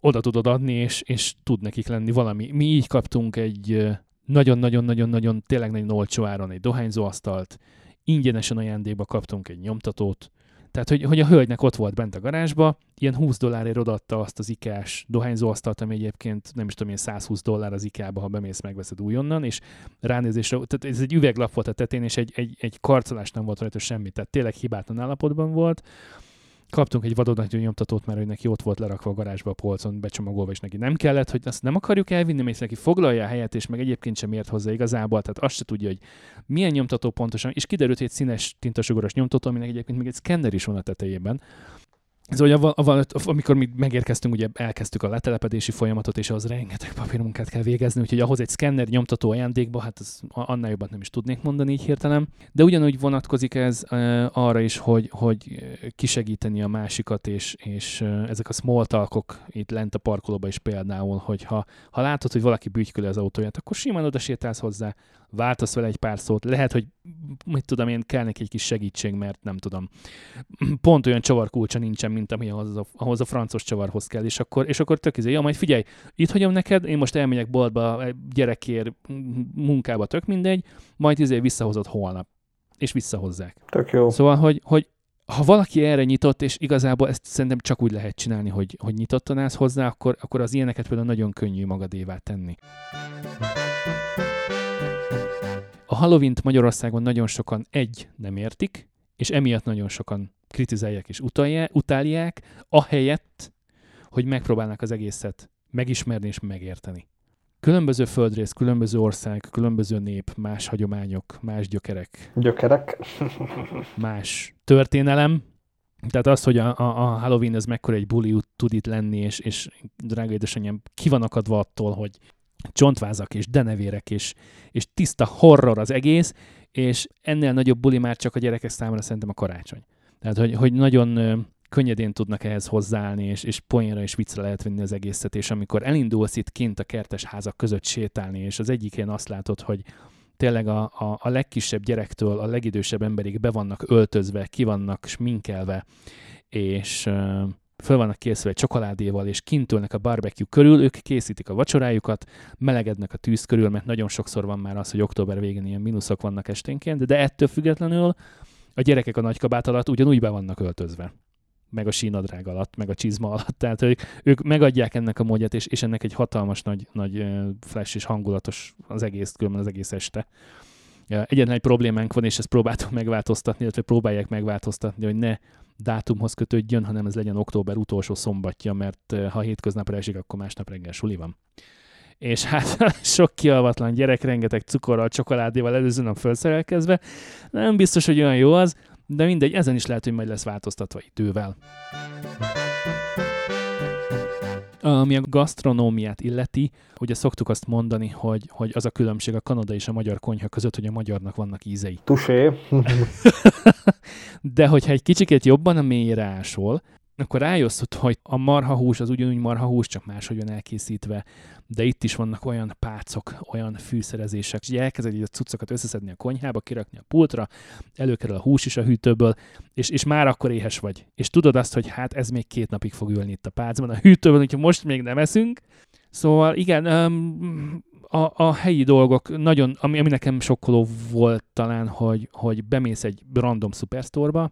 oda tudod adni, és, és tud nekik lenni valami. Mi így kaptunk egy nagyon-nagyon-nagyon-nagyon, tényleg nagyon olcsó áron egy dohányzóasztalt, ingyenesen ajándékba kaptunk egy nyomtatót, tehát, hogy, hogy a hölgynek ott volt bent a garázsba, ilyen 20 dollárért odaadta azt az ikás dohányzóasztalt, ami egyébként nem is tudom, ilyen 120 dollár az ikába, ha bemész, megveszed újonnan, és ránézésre, tehát ez egy üveglap volt a tetén, és egy, egy, egy karcolás nem volt rajta semmi, tehát tényleg hibátlan állapotban volt kaptunk egy vadonatúj nyomtatót, mert hogy neki ott volt lerakva a garázsba a polcon, becsomagolva, és neki nem kellett, hogy azt nem akarjuk elvinni, mert neki foglalja a helyet, és meg egyébként sem ért hozzá igazából, tehát azt se tudja, hogy milyen nyomtató pontosan, és kiderült, hogy egy színes tintasugaras nyomtató, aminek egyébként még egy szkenner is van a tetejében, ez hogy amikor mi megérkeztünk, ugye elkezdtük a letelepedési folyamatot, és az rengeteg papírmunkát kell végezni, úgyhogy ahhoz egy szkenner nyomtató ajándékba, hát az, annál jobban nem is tudnék mondani így hirtelen. De ugyanúgy vonatkozik ez arra is, hogy, hogy kisegíteni a másikat, és, és ezek a small talkok itt lent a parkolóba is például, hogy ha, ha látod, hogy valaki bütyköli az autóját, akkor simán oda sétálsz hozzá, váltasz vele egy pár szót, lehet, hogy mit tudom én, kell neki egy kis segítség, mert nem tudom, pont olyan csavarkulcsa nincsen, mint ami ahhoz a, ahhoz a francos csavarhoz kell, és akkor, és akkor tök izé, ja, majd figyelj, itt hagyom neked, én most elmegyek boltba gyerekért, munkába, tök mindegy, majd izé visszahozod holnap, és visszahozzák. Tök jó. Szóval, hogy, hogy ha valaki erre nyitott, és igazából ezt szerintem csak úgy lehet csinálni, hogy, hogy nyitottan állsz hozzá, akkor, akkor az ilyeneket például nagyon könnyű magadévá tenni. A halloween Magyarországon nagyon sokan egy nem értik, és emiatt nagyon sokan kritizálják és utalják, utálják, ahelyett, hogy megpróbálnak az egészet megismerni és megérteni. Különböző földrész, különböző ország, különböző nép, más hagyományok, más gyökerek. Gyökerek. más történelem. Tehát az, hogy a, a, a Halloween ez mekkora egy buli tud itt lenni, és, és drága édesanyám, ki van akadva attól, hogy csontvázak és denevérek, és, és tiszta horror az egész, és ennél nagyobb buli már csak a gyerekek számára szerintem a karácsony. Tehát, hogy, hogy nagyon könnyedén tudnak ehhez hozzáállni, és, és poénra és viccre lehet venni az egészet, és amikor elindulsz itt kint a kertes házak között sétálni, és az egyikén azt látod, hogy tényleg a, a, a legkisebb gyerektől a legidősebb emberig be vannak öltözve, ki vannak sminkelve, és föl vannak készülve egy csokoládéval, és kint ülnek a barbecue körül, ők készítik a vacsorájukat, melegednek a tűz körül, mert nagyon sokszor van már az, hogy október végén ilyen mínuszok vannak esténként, de ettől függetlenül a gyerekek a nagykabát alatt ugyanúgy be vannak öltözve meg a sínadrág alatt, meg a csizma alatt. Tehát ők, ők megadják ennek a módját, és, és ennek egy hatalmas nagy, nagy flash és hangulatos az egész, különben az egész este. Egyetlen egy problémánk van, és ezt próbáltuk megváltoztatni, illetve próbálják megváltoztatni, hogy ne dátumhoz kötődjön, hanem ez legyen október utolsó szombatja, mert ha hétköznapra esik, akkor másnap reggel suli van. És hát sok kialvatlan gyerek, rengeteg cukorral, csokoládéval előző nap felszerelkezve, nem biztos, hogy olyan jó az, de mindegy, ezen is lehet, hogy majd lesz változtatva idővel. Ami a gasztronómiát illeti, ugye szoktuk azt mondani, hogy, hogy az a különbség a kanada és a magyar konyha között, hogy a magyarnak vannak ízei. Tusé. De hogyha egy kicsikét jobban a mélyre ásol, akkor rájössz, hogy a marhahús az ugyanúgy marhahús, csak máshogy van elkészítve, de itt is vannak olyan pácok, olyan fűszerezések, hogy elkezded így a cuccokat összeszedni a konyhába, kirakni a pultra, előkerül a hús is a hűtőből, és, és már akkor éhes vagy. És tudod azt, hogy hát ez még két napig fog ülni itt a pácban, a hűtőben, úgyhogy most még nem eszünk. Szóval igen, a, a helyi dolgok nagyon, ami, ami nekem sokkoló volt talán, hogy, hogy bemész egy random superstore-ba,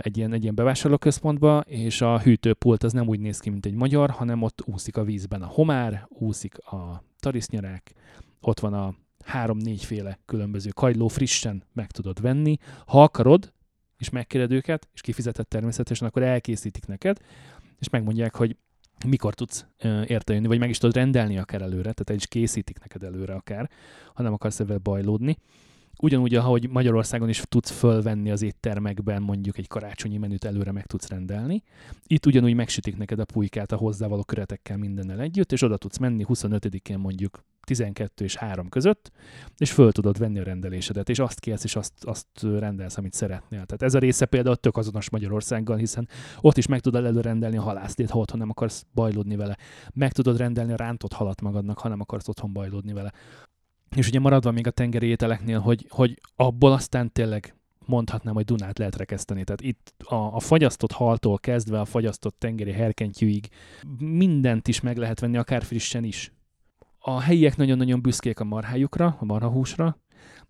egy ilyen, egy ilyen bevásárlóközpontba, és a hűtőpult az nem úgy néz ki, mint egy magyar, hanem ott úszik a vízben a homár, úszik a tarisznyarák, ott van a három-négyféle különböző kagyló frissen meg tudod venni. Ha akarod, és megkéred őket, és kifizetett természetesen, akkor elkészítik neked, és megmondják, hogy mikor tudsz érte jönni, vagy meg is tudod rendelni akár előre, tehát el is készítik neked előre akár, ha nem akarsz ebben bajlódni. Ugyanúgy, ahogy Magyarországon is tudsz fölvenni az éttermekben mondjuk egy karácsonyi menüt előre meg tudsz rendelni. Itt ugyanúgy megsütik neked a pulykát a hozzávaló köretekkel mindennel együtt, és oda tudsz menni 25-én mondjuk 12 és 3 között, és föl tudod venni a rendelésedet, és azt kérsz, és azt, azt rendelsz, amit szeretnél. Tehát ez a része például tök azonos Magyarországgal, hiszen ott is meg tudod előrendelni a halászlét, ha otthon nem akarsz bajlódni vele. Meg tudod rendelni a rántott halat magadnak, ha nem akarsz otthon bajlódni vele. És ugye maradva még a tengeri ételeknél, hogy, hogy abból aztán tényleg mondhatnám, hogy Dunát lehet rekeszteni. Tehát itt a, a fagyasztott haltól kezdve a fagyasztott tengeri herkentyűig mindent is meg lehet venni, akár frissen is. A helyiek nagyon-nagyon büszkék a marhájukra, a marhahúsra,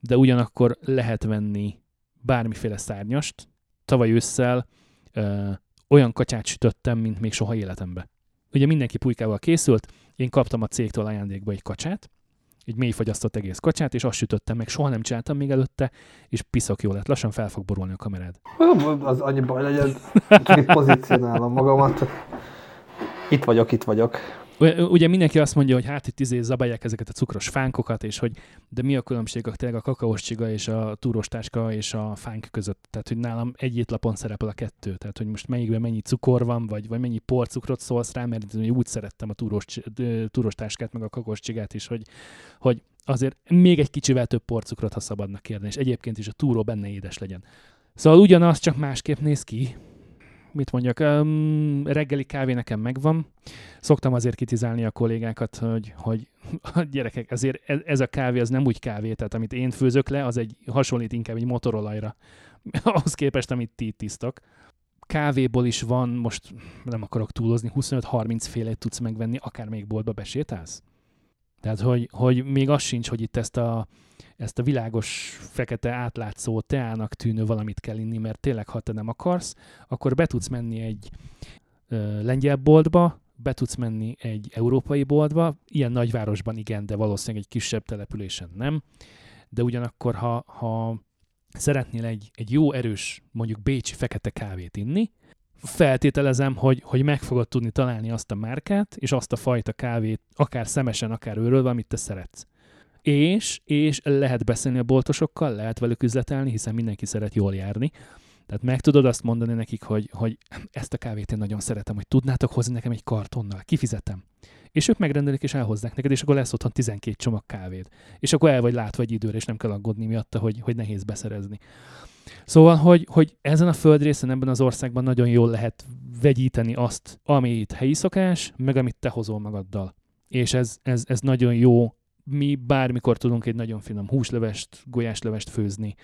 de ugyanakkor lehet venni bármiféle szárnyast. Tavaly ősszel ö, olyan kacsát sütöttem, mint még soha életembe. Ugye mindenki pulykával készült, én kaptam a cégtől ajándékba egy kacsát, egy mélyfagyasztott egész kacsát, és azt sütöttem meg, soha nem csináltam még előtte, és piszok jó lett, lassan fel fog borulni a kamerád. Az annyi baj legyen, csak pozícionálom magamat. Itt vagyok, itt vagyok. Ugye mindenki azt mondja, hogy hát itt izé zabálják ezeket a cukros fánkokat, és hogy de mi a különbség a tényleg a kakaós csiga és a túrostáska és a fánk között? Tehát, hogy nálam egy étlapon szerepel a kettő. Tehát, hogy most melyikben mennyi cukor van, vagy, vagy mennyi porcukrot szólsz rá, mert úgy szerettem a túros, túrostáskát, meg a kakaós csigát is, hogy, hogy azért még egy kicsivel több porcukrot, ha szabadnak kérni, és egyébként is a túró benne édes legyen. Szóval ugyanaz, csak másképp néz ki, mit mondjak, um, reggeli kávé nekem megvan. Szoktam azért kitizálni a kollégákat, hogy, hogy a gyerekek, azért ez, ez a kávé az nem úgy kávé, tehát amit én főzök le, az egy hasonlít inkább egy motorolajra, ahhoz képest, amit ti tisztok. Kávéból is van, most nem akarok túlozni, 25-30 féle tudsz megvenni, akár még boltba besétálsz. Tehát, hogy, hogy még az sincs, hogy itt ezt a, ezt a világos, fekete, átlátszó teának tűnő valamit kell inni, mert tényleg, ha te nem akarsz, akkor be tudsz menni egy ö, lengyel boltba, be tudsz menni egy európai boltba, ilyen nagyvárosban igen, de valószínűleg egy kisebb településen nem, de ugyanakkor, ha, ha szeretnél egy, egy jó, erős, mondjuk bécsi fekete kávét inni, feltételezem, hogy, hogy meg fogod tudni találni azt a márkát, és azt a fajta kávét, akár szemesen, akár őrölve, amit te szeretsz. És, és lehet beszélni a boltosokkal, lehet velük üzletelni, hiszen mindenki szeret jól járni. Tehát meg tudod azt mondani nekik, hogy, hogy ezt a kávét én nagyon szeretem, hogy tudnátok hozni nekem egy kartonnal, kifizetem. És ők megrendelik és elhozzák neked, és akkor lesz otthon 12 csomag kávét. És akkor el vagy látva egy időre, és nem kell aggódni miatta, hogy, hogy nehéz beszerezni. Szóval, hogy, hogy ezen a földrészen, ebben az országban nagyon jól lehet vegyíteni azt, ami itt helyi szokás, meg amit te hozol magaddal. És ez, ez, ez nagyon jó. Mi bármikor tudunk egy nagyon finom húslevest, gulyáslevest főzni.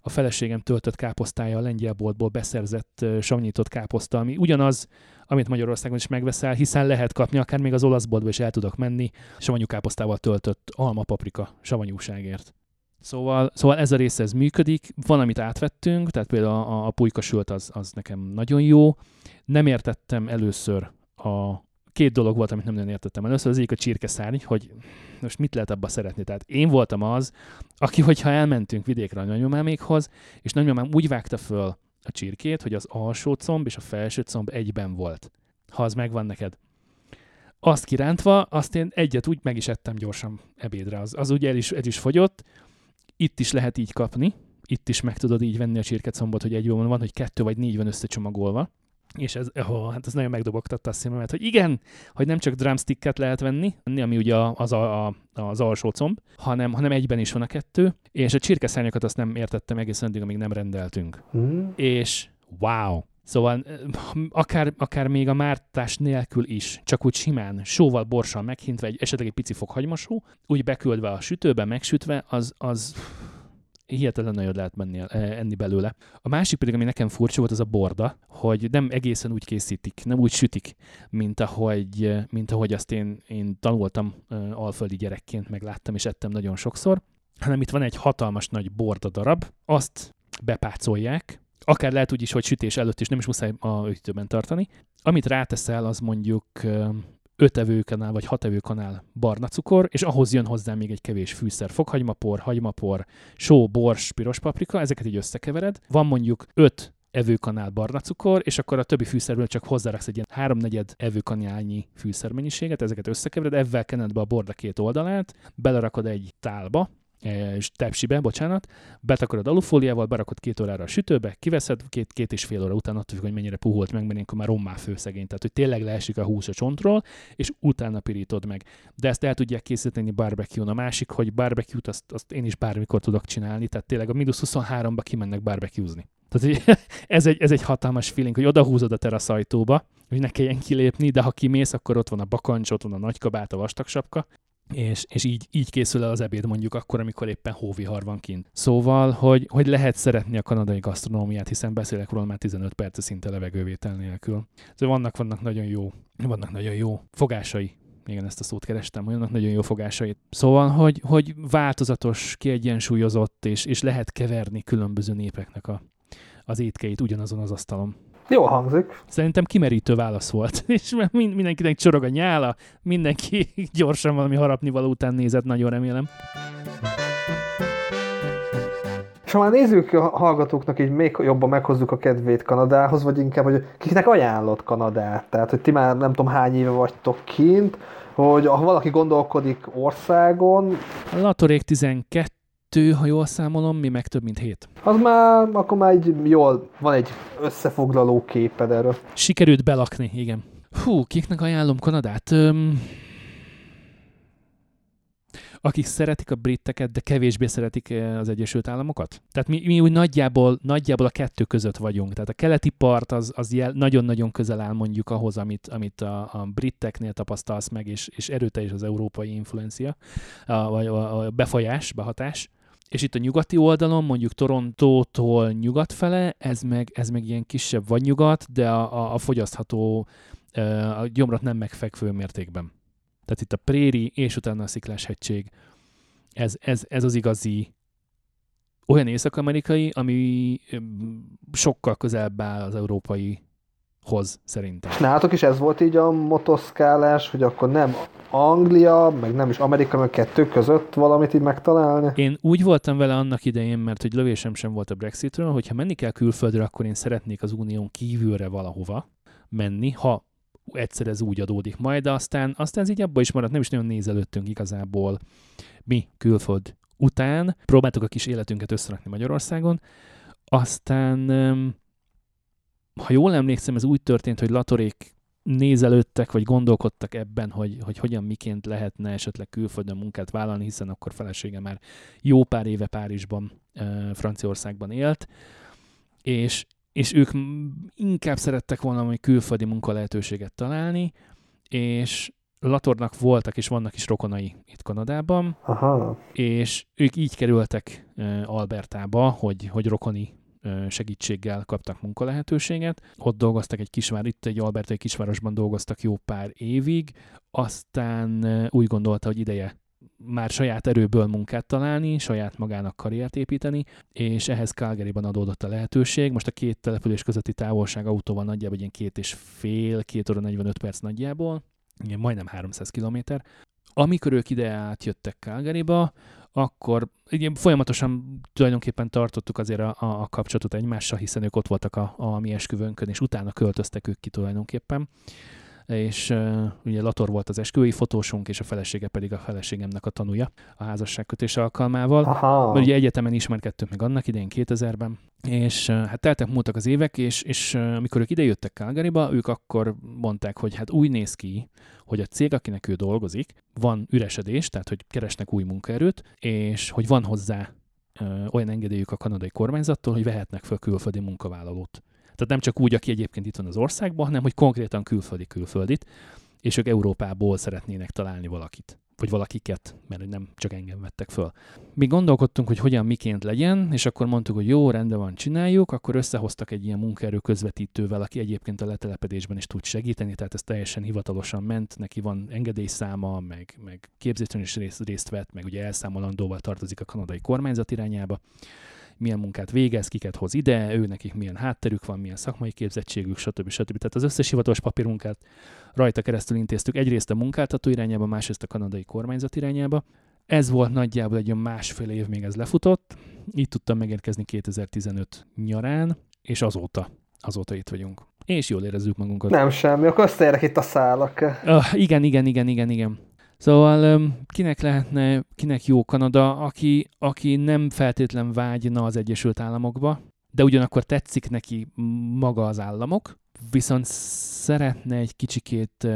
A feleségem töltött káposztája a lengyel boltból beszerzett savanyított káposzta, ami ugyanaz, amit Magyarországon is megveszel, hiszen lehet kapni, akár még az olasz boltba is el tudok menni, savanyú káposztával töltött alma paprika savanyúságért. Szóval, szóval ez a része ez működik, van, amit átvettünk, tehát például a, a pulykasült az, az nekem nagyon jó. Nem értettem először a két dolog volt, amit nem nagyon értettem először. Az egyik a csirkeszárny, hogy most mit lehet abba szeretni. Tehát én voltam az, aki, hogyha elmentünk vidékre a nagymamámékhoz, és nagymamám úgy vágta föl a csirkét, hogy az alsó comb és a felső comb egyben volt. Ha az megvan neked. Azt kirántva, azt én egyet úgy meg is ettem gyorsan ebédre. Az, az ugye el is, el is fogyott, itt is lehet így kapni, itt is meg tudod így venni a csirkecombot, hogy egy van, van, hogy kettő vagy négy van összecsomagolva. És ez, oh, hát ez nagyon megdobogtatta a szívemet, hogy igen, hogy nem csak drumsticket lehet venni, ami ugye az, a, a, az alsó comb, hanem, hanem egyben is van a kettő, és a csirkeszárnyakat azt nem értettem egészen addig, amíg nem rendeltünk. Mm. És wow! Szóval akár, akár még a mártás nélkül is, csak úgy simán, sóval, borssal meghintve, egy esetleg egy pici fokhagymosó, úgy beküldve a sütőbe, megsütve, az, az hihetetlen nagyot lehet menni, enni belőle. A másik pedig, ami nekem furcsa volt, az a borda, hogy nem egészen úgy készítik, nem úgy sütik, mint ahogy, mint ahogy azt én, én tanultam alföldi gyerekként, megláttam és ettem nagyon sokszor, hanem itt van egy hatalmas nagy borda darab, azt bepácolják, akár lehet úgy is, hogy sütés előtt is nem is muszáj a ütőben tartani. Amit ráteszel, az mondjuk öt evőkanál vagy hat evőkanál barna cukor, és ahhoz jön hozzá még egy kevés fűszer, fokhagymapor, hagymapor, só, bors, piros paprika, ezeket így összekevered. Van mondjuk öt evőkanál barna cukor, és akkor a többi fűszerből csak hozzáraksz egy ilyen háromnegyed evőkanálnyi fűszermennyiséget, ezeket összekevered, ezzel kened be a borda két oldalát, belerakod egy tálba, tepsibe, bocsánat, betakarod alufóliával, berakod két órára a sütőbe, kiveszed két, két és fél óra után, attól függ, hogy mennyire puhult meg, mert már rommá főszegény, tehát hogy tényleg leesik a hús a csontról, és utána pirítod meg. De ezt el tudják készíteni barbecue-n. A másik, hogy barbecue-t azt, azt én is bármikor tudok csinálni, tehát tényleg a mínusz 23-ba kimennek barbecue-zni. Tehát ez egy, ez egy hatalmas feeling, hogy odahúzod a teraszajtóba, hogy ne kelljen kilépni, de ha kimész, akkor ott van a bakancs, ott van a nagykabát, a vastagsapka, és, és így, így készül el az ebéd mondjuk akkor, amikor éppen hóvihar van kint. Szóval, hogy, hogy lehet szeretni a kanadai gasztronómiát, hiszen beszélek róla már 15 perc szinte levegővétel nélkül. Szóval vannak, vannak nagyon jó, vannak nagyon jó fogásai igen, ezt a szót kerestem, olyanok nagyon jó fogásai. Szóval, hogy, hogy változatos, kiegyensúlyozott, és, és lehet keverni különböző népeknek a, az étkeit ugyanazon az asztalon. Jó hangzik. Szerintem kimerítő válasz volt, és mindenkinek csorog a nyála, mindenki gyorsan valami harapnivaló után nézett, nagyon remélem. És ha már nézzük a hallgatóknak így még jobban meghozzuk a kedvét Kanadához, vagy inkább, hogy kiknek ajánlott Kanadát? Tehát, hogy ti már nem tudom hány éve vagytok kint, hogy ha valaki gondolkodik országon... Latorék 12 kettő, ha jól számolom, mi meg több mint hét. Az már, akkor már egy jól, van egy összefoglaló képed erről. Sikerült belakni, igen. Hú, kiknek ajánlom Kanadát? Öm, akik szeretik a briteket, de kevésbé szeretik az Egyesült Államokat? Tehát mi, mi úgy nagyjából, nagyjából a kettő között vagyunk. Tehát a keleti part az, az jel, nagyon-nagyon közel áll mondjuk ahhoz, amit, amit a, a briteknél tapasztalsz meg, és, és erőteljes az európai influencia, a, vagy a, a befolyás, behatás és itt a nyugati oldalon, mondjuk Torontótól nyugat fele, ez meg, ez meg ilyen kisebb vagy nyugat, de a, a, a fogyasztható, a gyomrat nem megfekvő mértékben. Tehát itt a préri, és utána a sziklás hegység. Ez, ez, ez az igazi olyan észak-amerikai, ami sokkal közelebb áll az európai hoz szerintem. Nálatok is ez volt így a motoszkálás, hogy akkor nem Anglia, meg nem is Amerika, meg kettő között valamit így megtalálni? Én úgy voltam vele annak idején, mert hogy lövésem sem volt a Brexitről, hogyha menni kell külföldre, akkor én szeretnék az unión kívülre valahova menni, ha egyszer ez úgy adódik majd, de aztán, aztán ez így abba is maradt, nem is nagyon nézelődtünk igazából mi külföld után. Próbáltuk a kis életünket összerakni Magyarországon, aztán ha jól emlékszem, ez úgy történt, hogy Latorék nézelődtek, vagy gondolkodtak ebben, hogy, hogy hogyan, miként lehetne esetleg külföldön munkát vállalni, hiszen akkor felesége már jó pár éve Párizsban, Franciaországban élt, és, és ők inkább szerettek volna hogy külföldi munkalehetőséget találni, és Latornak voltak és vannak is rokonai itt Kanadában, Aha. és ők így kerültek Albertába, hogy, hogy rokoni segítséggel kaptak munkalehetőséget. Ott dolgoztak egy kisvár, itt egy albertai kisvárosban dolgoztak jó pár évig, aztán úgy gondolta, hogy ideje már saját erőből munkát találni, saját magának karriert építeni, és ehhez Calgaryban adódott a lehetőség. Most a két település közötti távolság autóval nagyjából egy ilyen két és fél, két óra 45 perc nagyjából, majdnem 300 kilométer. Amikor ők ide átjöttek Calgaryba, akkor igen, folyamatosan tulajdonképpen tartottuk azért a, a, a kapcsolatot egymással, hiszen ők ott voltak a, a mi esküvőnkön, és utána költöztek ők ki tulajdonképpen és uh, ugye Lator volt az esküvői fotósunk, és a felesége pedig a feleségemnek a tanúja a házasságkötés alkalmával. Aha. Mert ugye egyetemen ismerkedtünk meg annak idején 2000-ben, és uh, hát teltek múltak az évek, és, és uh, amikor ők idejöttek Calgaryba, ők akkor mondták, hogy hát úgy néz ki, hogy a cég, akinek ő dolgozik, van üresedés, tehát hogy keresnek új munkaerőt, és hogy van hozzá olyan engedélyük a kanadai kormányzattól, hogy vehetnek fel külföldi munkavállalót. Tehát nem csak úgy, aki egyébként itt van az országban, hanem hogy konkrétan külföldi külföldit, és ők Európából szeretnének találni valakit vagy valakiket, mert nem csak engem vettek föl. Mi gondolkodtunk, hogy hogyan miként legyen, és akkor mondtuk, hogy jó, rendben van, csináljuk, akkor összehoztak egy ilyen munkaerő közvetítővel, aki egyébként a letelepedésben is tud segíteni, tehát ez teljesen hivatalosan ment, neki van engedélyszáma, meg, meg képzésen is részt, részt vett, meg ugye elszámolandóval tartozik a kanadai kormányzat irányába milyen munkát végez, kiket hoz ide, ő nekik milyen hátterük van, milyen szakmai képzettségük, stb. stb. Tehát az összes hivatalos papírmunkát rajta keresztül intéztük egyrészt a munkáltató irányába, másrészt a kanadai kormányzat irányába. Ez volt nagyjából egy másfél év, még ez lefutott. Így tudtam megérkezni 2015 nyarán, és azóta, azóta itt vagyunk. És jól érezzük magunkat. Nem semmi, akkor összeérek itt a szálak. Uh, igen, igen, igen, igen, igen. Szóval kinek lehetne, kinek jó Kanada, aki, aki nem feltétlen vágyna az Egyesült Államokba, de ugyanakkor tetszik neki maga az államok, viszont szeretne egy kicsikét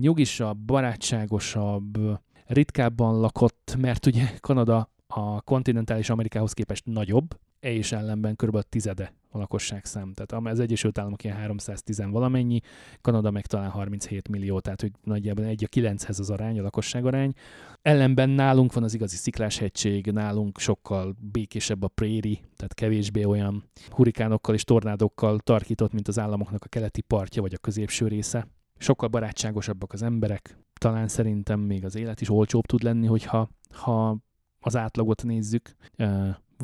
nyugisabb, barátságosabb, ritkábban lakott, mert ugye Kanada a kontinentális Amerikához képest nagyobb, és ellenben kb. tizede a lakosság szám. Tehát az Egyesült Államok ilyen 310 valamennyi, Kanada meg talán 37 millió, tehát hogy nagyjából egy a 9-hez az arány, a lakosság arány. Ellenben nálunk van az igazi szikláshegység, nálunk sokkal békésebb a préri, tehát kevésbé olyan hurikánokkal és tornádokkal tarkított, mint az államoknak a keleti partja vagy a középső része. Sokkal barátságosabbak az emberek, talán szerintem még az élet is olcsóbb tud lenni, hogyha ha az átlagot nézzük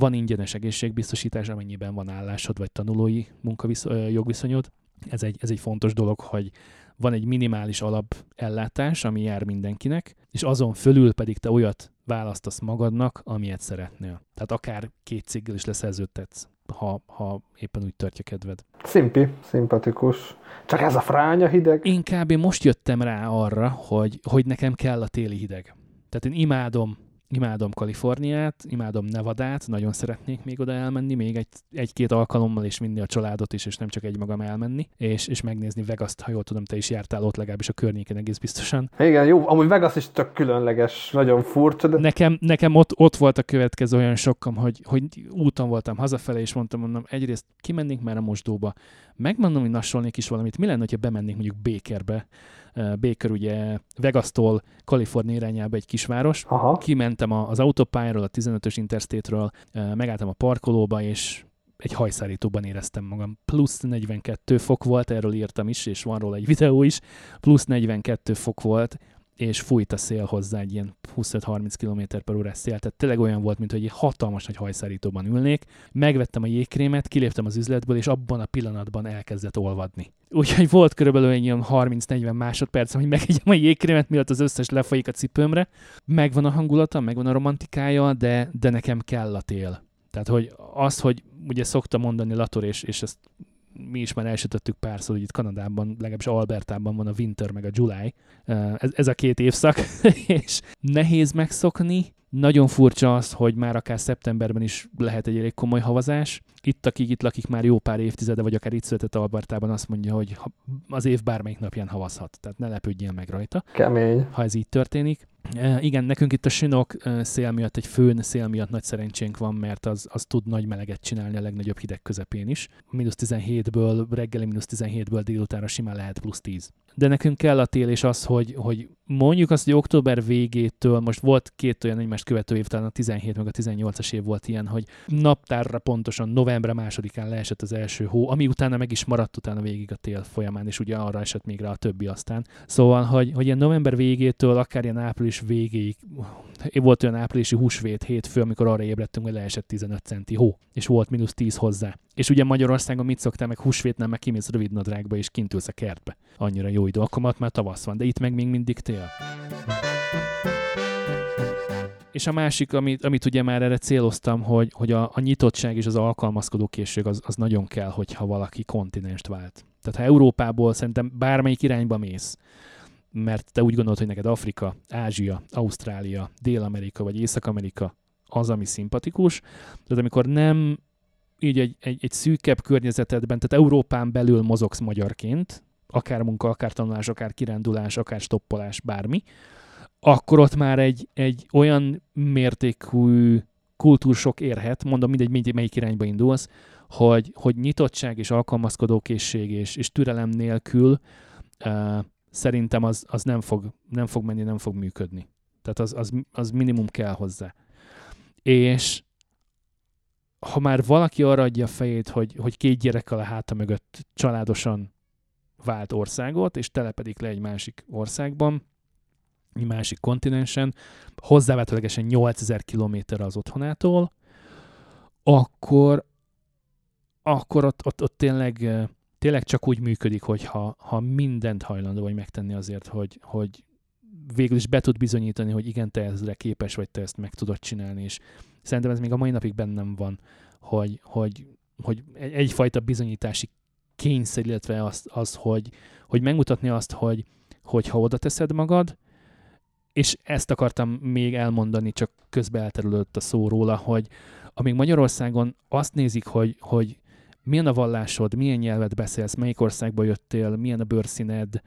van ingyenes egészségbiztosítás, amennyiben van állásod vagy tanulói munkavisz, jogviszonyod. Ez egy, ez egy fontos dolog, hogy van egy minimális alapellátás, ami jár mindenkinek, és azon fölül pedig te olyat választasz magadnak, amilyet szeretnél. Tehát akár két ciggel is leszerződtetsz, ha, ha éppen úgy tartja kedved. Szimpi, szimpatikus. Csak ez a fránya hideg? Én kb. most jöttem rá arra, hogy, hogy nekem kell a téli hideg. Tehát én imádom imádom Kaliforniát, imádom Nevadát, nagyon szeretnék még oda elmenni, még egy, egy-két alkalommal és vinni a családot is, és nem csak egy magam elmenni, és, és megnézni Vegas-t, ha jól tudom, te is jártál ott legalábbis a környéken egész biztosan. Igen, jó, amúgy Vegas is tök különleges, nagyon furcsa. De... Nekem, nekem ott, ott volt a következő olyan sokkom, hogy, hogy úton voltam hazafele, és mondtam, mondom, egyrészt kimennénk már a mosdóba, megmondom, hogy nassolnék is valamit, mi lenne, ha bemennénk mondjuk Bakerbe, Baker ugye Vegas-tól Kalifornia irányába egy kisváros. Aha. Kimentem az autópályáról, a 15-ös interstate-ről, megálltam a parkolóba, és egy hajszárítóban éreztem magam. Plusz 42 fok volt, erről írtam is, és van róla egy videó is. Plusz 42 fok volt, és fújt a szél hozzá egy ilyen 25-30 km per órás szél, tehát tényleg olyan volt, mint hogy egy hatalmas nagy hajszárítóban ülnék. Megvettem a jégkrémet, kiléptem az üzletből, és abban a pillanatban elkezdett olvadni. Úgyhogy volt körülbelül egy ilyen 30-40 másodperc, hogy megegyem a jégkrémet, mielőtt az összes lefolyik a cipőmre. Megvan a hangulata, megvan a romantikája, de, de nekem kell a tél. Tehát, hogy az, hogy ugye szokta mondani Lator, és, és ezt mi is már elsütöttük párszor, hogy itt Kanadában, legalábbis Albertában van a winter meg a July. Ez, ez a két évszak, és nehéz megszokni. Nagyon furcsa az, hogy már akár szeptemberben is lehet egy elég komoly havazás. Itt, akik itt lakik már jó pár évtizede, vagy akár itt született Albertában, azt mondja, hogy az év bármelyik napján havazhat. Tehát ne lepődjél meg rajta. Kemény. Ha ez így történik. Igen, nekünk itt a sinok szél miatt, egy főn szél miatt nagy szerencsénk van, mert az, az tud nagy meleget csinálni a legnagyobb hideg közepén is. Minusz 17-ből, reggeli mínusz 17-ből délutánra simán lehet plusz 10. De nekünk kell a tél és az, hogy, hogy mondjuk azt, hogy október végétől, most volt két olyan egymást követő év, talán a 17 meg a 18-as év volt ilyen, hogy naptárra pontosan november másodikán leesett az első hó, ami utána meg is maradt utána végig a tél folyamán, és ugye arra esett még rá a többi aztán. Szóval, hogy, hogy ilyen november végétől, akár ilyen április végéig, volt olyan áprilisi húsvét hétfő, amikor arra ébredtünk, hogy leesett 15 centi hó, és volt mínusz 10 hozzá. És ugye Magyarországon mit szoktál, meg húsvétnál meg kimész rövid nadrágba, és kint ülsz a kertbe. Annyira jó idő, akkor már tavasz van, de itt meg még mindig tél. És a másik, amit, amit ugye már erre céloztam, hogy, hogy a, a nyitottság és az alkalmazkodó készség az, az nagyon kell, hogyha valaki kontinenst vált. Tehát ha Európából szerintem bármelyik irányba mész, mert te úgy gondolod, hogy neked Afrika, Ázsia, Ausztrália, Dél-Amerika vagy Észak-Amerika az, ami szimpatikus. Tehát amikor nem így egy, egy, egy szűkebb környezetedben, tehát Európán belül mozogsz magyarként, akár munka, akár tanulás, akár kirándulás, akár stoppolás, bármi, akkor ott már egy, egy olyan mértékű kultúrsok érhet, mondom mindegy, mindegy melyik irányba indulsz, hogy, hogy nyitottság és alkalmazkodókészség és, és türelem nélkül uh, szerintem az, az nem, fog, nem fog menni, nem fog működni. Tehát az, az, az minimum kell hozzá. És ha már valaki arra adja a fejét, hogy, hogy két gyerekkel a háta mögött családosan vált országot, és telepedik le egy másik országban, egy másik kontinensen, hozzávetőlegesen 8000 kilométer az otthonától, akkor, akkor ott, ott, ott tényleg, tényleg csak úgy működik, hogy ha, ha mindent hajlandó vagy megtenni azért, hogy, hogy végül is be tud bizonyítani, hogy igen, te ezre képes vagy, te ezt meg tudod csinálni, és szerintem ez még a mai napig bennem van, hogy, hogy, hogy egyfajta bizonyítási kényszer, illetve az, az hogy, hogy megmutatni azt, hogy, hogy ha oda teszed magad, és ezt akartam még elmondani, csak közbe elterülött a szó róla, hogy amíg Magyarországon azt nézik, hogy, hogy milyen a vallásod, milyen nyelvet beszélsz, melyik országba jöttél, milyen a bőrszíned,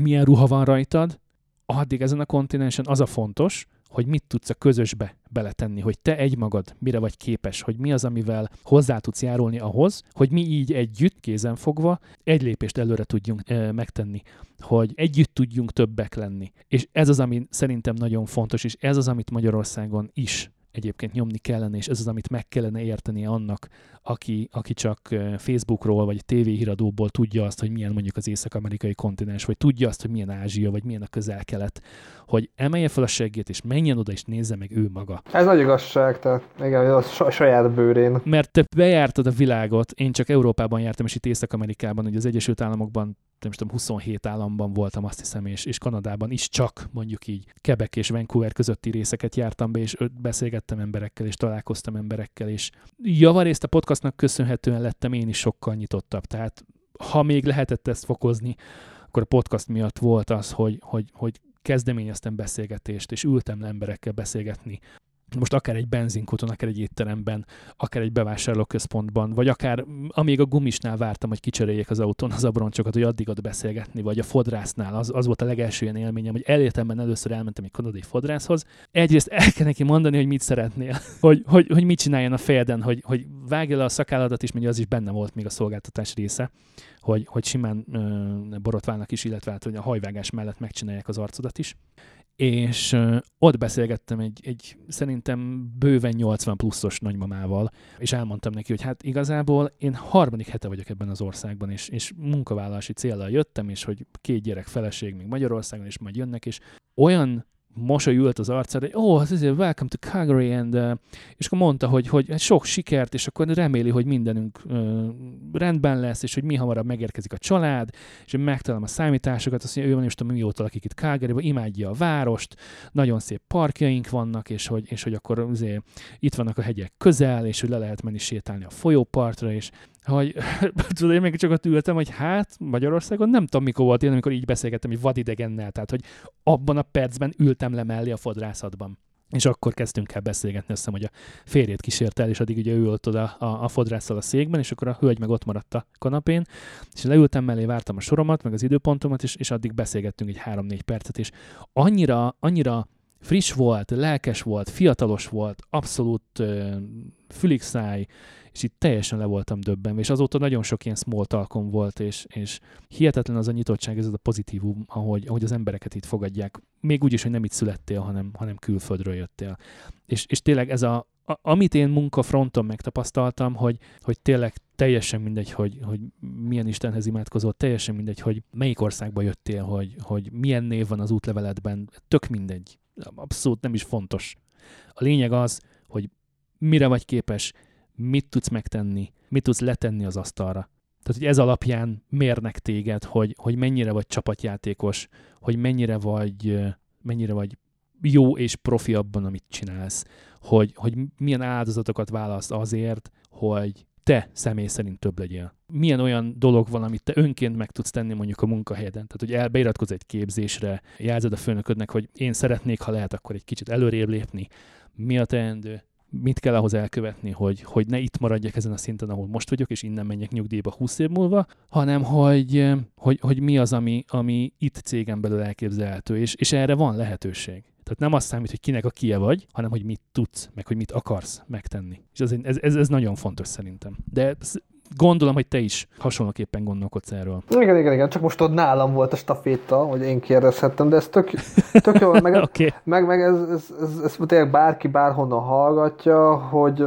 milyen ruha van rajtad, addig ezen a kontinensen az a fontos, hogy mit tudsz a közösbe beletenni, hogy te egymagad mire vagy képes, hogy mi az, amivel hozzá tudsz járulni ahhoz, hogy mi így együtt, kézen fogva, egy lépést előre tudjunk e, megtenni, hogy együtt tudjunk többek lenni. És ez az, ami szerintem nagyon fontos, és ez az, amit Magyarországon is egyébként nyomni kellene, és ez az, amit meg kellene érteni annak, aki, aki csak Facebookról vagy tévéhíradóból tudja azt, hogy milyen mondjuk az észak-amerikai kontinens, vagy tudja azt, hogy milyen Ázsia, vagy milyen a közel-kelet, hogy emelje fel a seggét, és menjen oda, és nézze meg ő maga. Ez nagy igazság, tehát igen, a saját bőrén. Mert te bejártad a világot, én csak Európában jártam, és itt Észak-Amerikában, hogy az Egyesült Államokban nem tudom, 27 államban voltam, azt hiszem, és, és Kanadában is csak mondjuk így Quebec és Vancouver közötti részeket jártam be, és beszélgettem emberekkel, és találkoztam emberekkel, és javarészt a podcastnak köszönhetően lettem én is sokkal nyitottabb. Tehát ha még lehetett ezt fokozni, akkor a podcast miatt volt az, hogy, hogy, hogy kezdeményeztem beszélgetést, és ültem le emberekkel beszélgetni most akár egy benzinkúton, akár egy étteremben, akár egy bevásárlóközpontban, vagy akár amíg a gumisnál vártam, hogy kicseréljék az autón az abroncsokat, hogy addig ott beszélgetni, vagy a fodrásznál, az, az volt a legelső ilyen élményem, hogy elértemben először elmentem egy kanadai fodrászhoz. Egyrészt el kell neki mondani, hogy mit szeretnél, hogy, hogy, hogy mit csináljon a fejeden, hogy, hogy vágja le a szakálladat is, mert az is benne volt még a szolgáltatás része, hogy, hogy simán ö, borotválnak is, illetve hát, hogy a hajvágás mellett megcsinálják az arcodat is és ott beszélgettem egy, egy szerintem bőven 80 pluszos nagymamával, és elmondtam neki, hogy hát igazából én harmadik hete vagyok ebben az országban, és, és munkavállalási célral jöttem, és hogy két gyerek feleség még Magyarországon, és majd jönnek, és olyan mosoly ült az arcára, hogy oh, this is welcome to Calgary, and, uh, és akkor mondta, hogy, hogy hát sok sikert, és akkor reméli, hogy mindenünk uh, rendben lesz, és hogy mi hamarabb megérkezik a család, és én megtalálom a számításokat, azt mondja, ő van, és tudom, mióta lakik itt calgary imádja a várost, nagyon szép parkjaink vannak, és hogy, és hogy akkor azért itt vannak a hegyek közel, és hogy le lehet menni sétálni a folyópartra, és hogy tudod, én még csak ott ültem, hogy hát Magyarországon nem tudom mikor volt én, amikor így beszélgettem egy vadidegennel, tehát hogy abban a percben ültem le mellé a fodrászatban. És akkor kezdtünk el beszélgetni, azt hiszem, hogy a férjét kísért el, és addig ugye ő ült oda a, a fodrásszal a székben, és akkor a hölgy meg ott maradt a kanapén, és leültem mellé, vártam a soromat, meg az időpontomat, és, és addig beszélgettünk egy három-négy percet, és annyira, annyira friss volt, lelkes volt, fiatalos volt, abszolút uh, füligszáj, és itt teljesen le voltam döbbenve, és azóta nagyon sok ilyen small talkom volt, és, és hihetetlen az a nyitottság, ez az a pozitívum, ahogy, ahogy az embereket itt fogadják. Még úgy is, hogy nem itt születtél, hanem, hanem külföldről jöttél. És, és tényleg ez a, a, amit én munkafronton megtapasztaltam, hogy, hogy tényleg teljesen mindegy, hogy, hogy milyen Istenhez imádkozol, teljesen mindegy, hogy melyik országba jöttél, hogy, hogy milyen név van az útleveledben, tök mindegy. Abszolút nem is fontos. A lényeg az, hogy mire vagy képes, mit tudsz megtenni, mit tudsz letenni az asztalra. Tehát, hogy ez alapján mérnek téged, hogy, hogy mennyire vagy csapatjátékos, hogy mennyire vagy, mennyire vagy jó és profi abban, amit csinálsz, hogy, hogy milyen áldozatokat választ azért, hogy te személy szerint több legyél. Milyen olyan dolog van, amit te önként meg tudsz tenni mondjuk a munkahelyeden. Tehát, hogy elbeiratkozz egy képzésre, jelzed a főnöködnek, hogy én szeretnék, ha lehet, akkor egy kicsit előrébb lépni. Mi a teendő? Mit kell ahhoz elkövetni, hogy, hogy ne itt maradjak ezen a szinten, ahol most vagyok, és innen menjek nyugdíjba 20 év múlva, hanem hogy, hogy, hogy mi az, ami, ami itt cégen belül elképzelhető, és, és erre van lehetőség. Tehát nem azt számít, hogy kinek a kie vagy, hanem hogy mit tudsz, meg hogy mit akarsz megtenni. És ez, ez, ez, ez nagyon fontos szerintem. De gondolom, hogy te is hasonlóképpen gondolkodsz erről. Igen, igen, igen, csak most ott nálam volt a staféta, hogy én kérdezhettem, de ez tök, tök jó, meg, okay. meg, meg ez, ez, ez, ez, tényleg bárki bárhonnan hallgatja, hogy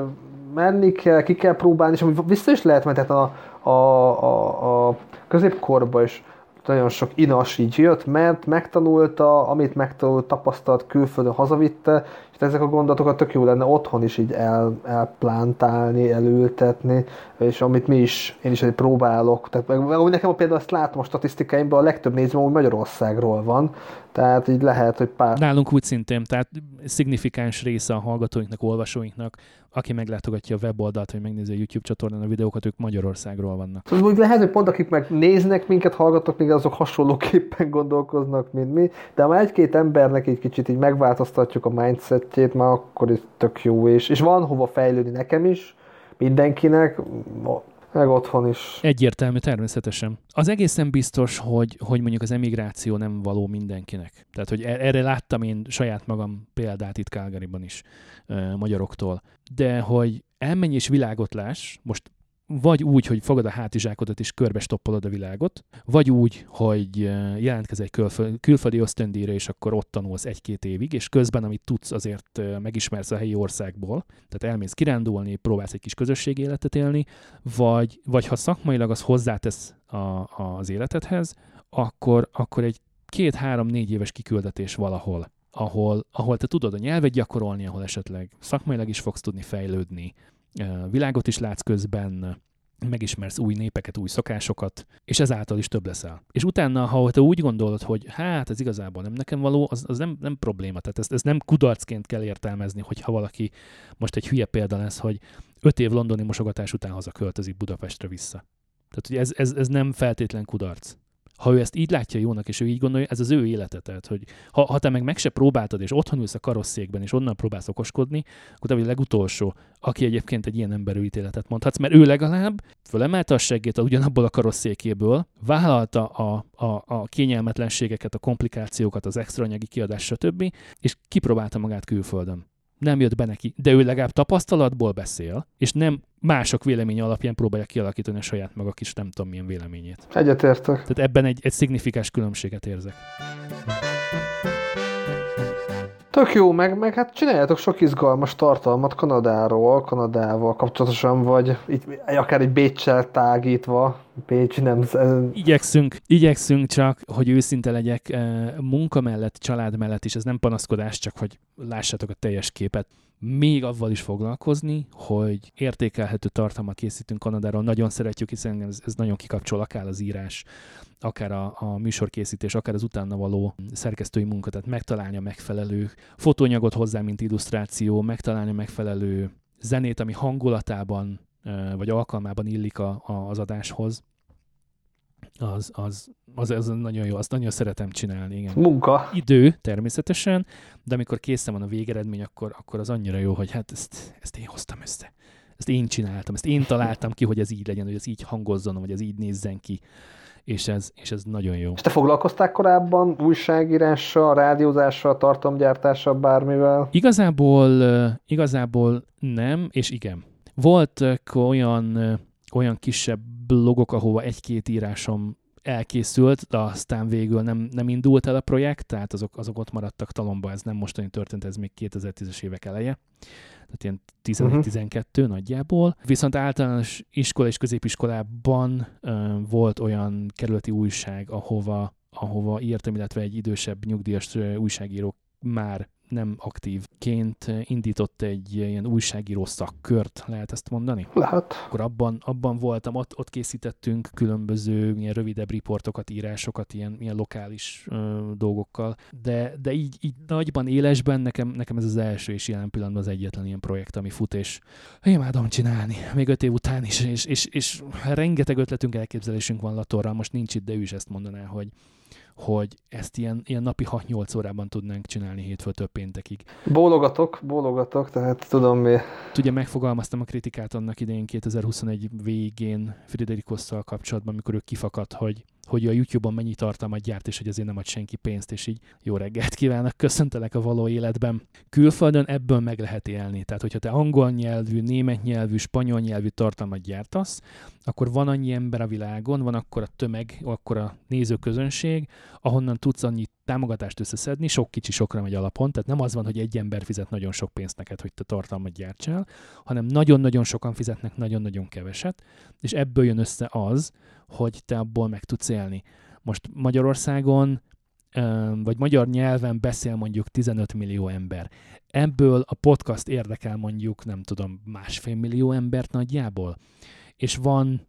menni kell, ki kell próbálni, és ami vissza is lehet, mert a, a, a, a középkorban is nagyon sok inas így jött, ment, megtanulta, amit megtanult, tapasztalt, külföldön hazavitte, és ezek a gondolatokat tök jó lenne otthon is így el, elplántálni, elültetni, és amit mi is, én is egy próbálok. Tehát meg, meg nekem például azt látom a statisztikáimban, a legtöbb néző hogy Magyarországról van, tehát így lehet, hogy pár... Nálunk úgy szintén, tehát szignifikáns része a hallgatóinknak, olvasóinknak, aki meglátogatja a weboldalt, vagy megnézi a YouTube csatornán a videókat, ők Magyarországról vannak. Szóval úgy lehet, hogy pont akik meg néznek minket, hallgatok, még azok hasonlóképpen gondolkoznak, mint mi, de ha egy-két embernek egy kicsit így megváltoztatjuk a mindsetjét, már akkor is tök jó, és, és van hova fejlődni nekem is, mindenkinek, meg otthon is. Egyértelmű, természetesen. Az egészen biztos, hogy, hogy mondjuk az emigráció nem való mindenkinek. Tehát, hogy e- erre láttam én saját magam példát itt Calgaryban is magyaroktól. De hogy elmenj és világot láss, most vagy úgy, hogy fogad a hátizsákodat és körbe stoppolod a világot, vagy úgy, hogy jelentkezz egy külföldi ösztöndíjra, és akkor ott tanulsz egy-két évig, és közben, amit tudsz, azért megismersz a helyi országból, tehát elmész kirándulni, próbálsz egy kis közösségi életet élni, vagy, vagy ha szakmailag az hozzátesz a, az életedhez, akkor, akkor egy két-három-négy éves kiküldetés valahol, ahol, ahol te tudod a nyelvet gyakorolni, ahol esetleg szakmailag is fogsz tudni fejlődni, világot is látsz közben, megismersz új népeket, új szokásokat, és ezáltal is több leszel. És utána, ha te úgy gondolod, hogy hát ez igazából nem nekem való, az, az nem, nem probléma. Tehát ezt, ezt nem kudarcként kell értelmezni, hogyha valaki most egy hülye példa lesz, hogy öt év londoni mosogatás után hazaköltözik Budapestre vissza. Tehát, hogy ez, ez, ez nem feltétlen kudarc ha ő ezt így látja jónak, és ő így gondolja, ez az ő élete. Tehát, hogy ha, ha te meg meg se próbáltad, és otthon ülsz a karosszékben, és onnan próbálsz okoskodni, akkor te vagy a legutolsó, aki egyébként egy ilyen emberű ítéletet mondhatsz, mert ő legalább fölemelte a seggét ugyanabból a karosszékéből, vállalta a, a, a kényelmetlenségeket, a komplikációkat, az extra anyagi kiadás, stb., és kipróbálta magát külföldön nem jött be neki, de ő legalább tapasztalatból beszél, és nem mások véleménye alapján próbálja kialakítani a saját maga kis nem tudom milyen véleményét. Egyetértek. Tehát ebben egy, egy szignifikáns különbséget érzek. Tök jó, meg, meg hát csináljátok sok izgalmas tartalmat Kanadáról, Kanadával kapcsolatosan, vagy itt, akár egy Bécsel tágítva, Bécs nem... Igyekszünk, igyekszünk csak, hogy őszinte legyek, eh, munka mellett, család mellett is, ez nem panaszkodás, csak hogy lássátok a teljes képet még avval is foglalkozni, hogy értékelhető tartalmat készítünk Kanadáról. Nagyon szeretjük, hiszen ez, ez nagyon kikapcsol akár az írás, akár a, a műsorkészítés, akár az utána való szerkesztői munka, tehát megtalálni a megfelelő fotóanyagot hozzá, mint illusztráció, megtalálni a megfelelő zenét, ami hangulatában vagy alkalmában illik a, a, az adáshoz az, az, az, az nagyon jó, azt nagyon szeretem csinálni, igen. Munka. Idő, természetesen, de amikor készen van a végeredmény, akkor, akkor az annyira jó, hogy hát ezt, ezt én hoztam össze. Ezt én csináltam, ezt én találtam ki, hogy ez így legyen, hogy ez így hangozzon, vagy ez így nézzen ki. És ez, és ez nagyon jó. És te foglalkoztál korábban újságírással, rádiózással, tartalomgyártással, bármivel? Igazából, igazából nem, és igen. Voltak olyan, olyan kisebb blogok, ahova egy-két írásom elkészült, de aztán végül nem, nem indult el a projekt, tehát azok, azok ott maradtak talomba, ez nem mostani történt, ez még 2010-es évek eleje, tehát ilyen 11-12 uh-huh. nagyjából. Viszont általános iskola és középiskolában uh, volt olyan kerületi újság, ahova, ahova írtam, illetve egy idősebb nyugdíjas újságíró már nem aktívként indított egy ilyen újságíró szakkört, lehet ezt mondani? Lehet. Akkor abban, abban voltam, ott, ott készítettünk különböző ilyen rövidebb riportokat, írásokat, ilyen, ilyen lokális ö, dolgokkal, de, de így, így nagyban, élesben nekem, nekem ez az első és jelen pillanatban az egyetlen ilyen projekt, ami fut, és én imádom csinálni, még öt év után is, és, és, és rengeteg ötletünk, elképzelésünk van Latorral, most nincs itt, de ő is ezt mondaná, hogy hogy ezt ilyen, ilyen napi 6-8 órában tudnánk csinálni hétfőtől péntekig. Bólogatok, bólogatok, tehát tudom mi. Ugye megfogalmaztam a kritikát annak idején 2021 végén Friderikosszal kapcsolatban, amikor ő kifakadt, hogy hogy a YouTube-on mennyi tartalmat gyárt, és hogy azért nem ad senki pénzt, és így jó reggelt kívánok, köszöntelek a való életben. Külföldön ebből meg lehet élni. Tehát, hogyha te angol nyelvű, német nyelvű, spanyol nyelvű tartalmat gyártasz, akkor van annyi ember a világon, van akkor a tömeg, akkor a nézőközönség, ahonnan tudsz annyi támogatást összeszedni, sok kicsi sokra megy alapon, tehát nem az van, hogy egy ember fizet nagyon sok pénzt neked, hogy te tartalmat gyártsál, hanem nagyon-nagyon sokan fizetnek nagyon-nagyon keveset, és ebből jön össze az, hogy te abból meg tudsz élni. Most Magyarországon vagy magyar nyelven beszél mondjuk 15 millió ember. Ebből a podcast érdekel mondjuk, nem tudom, másfél millió embert nagyjából. És van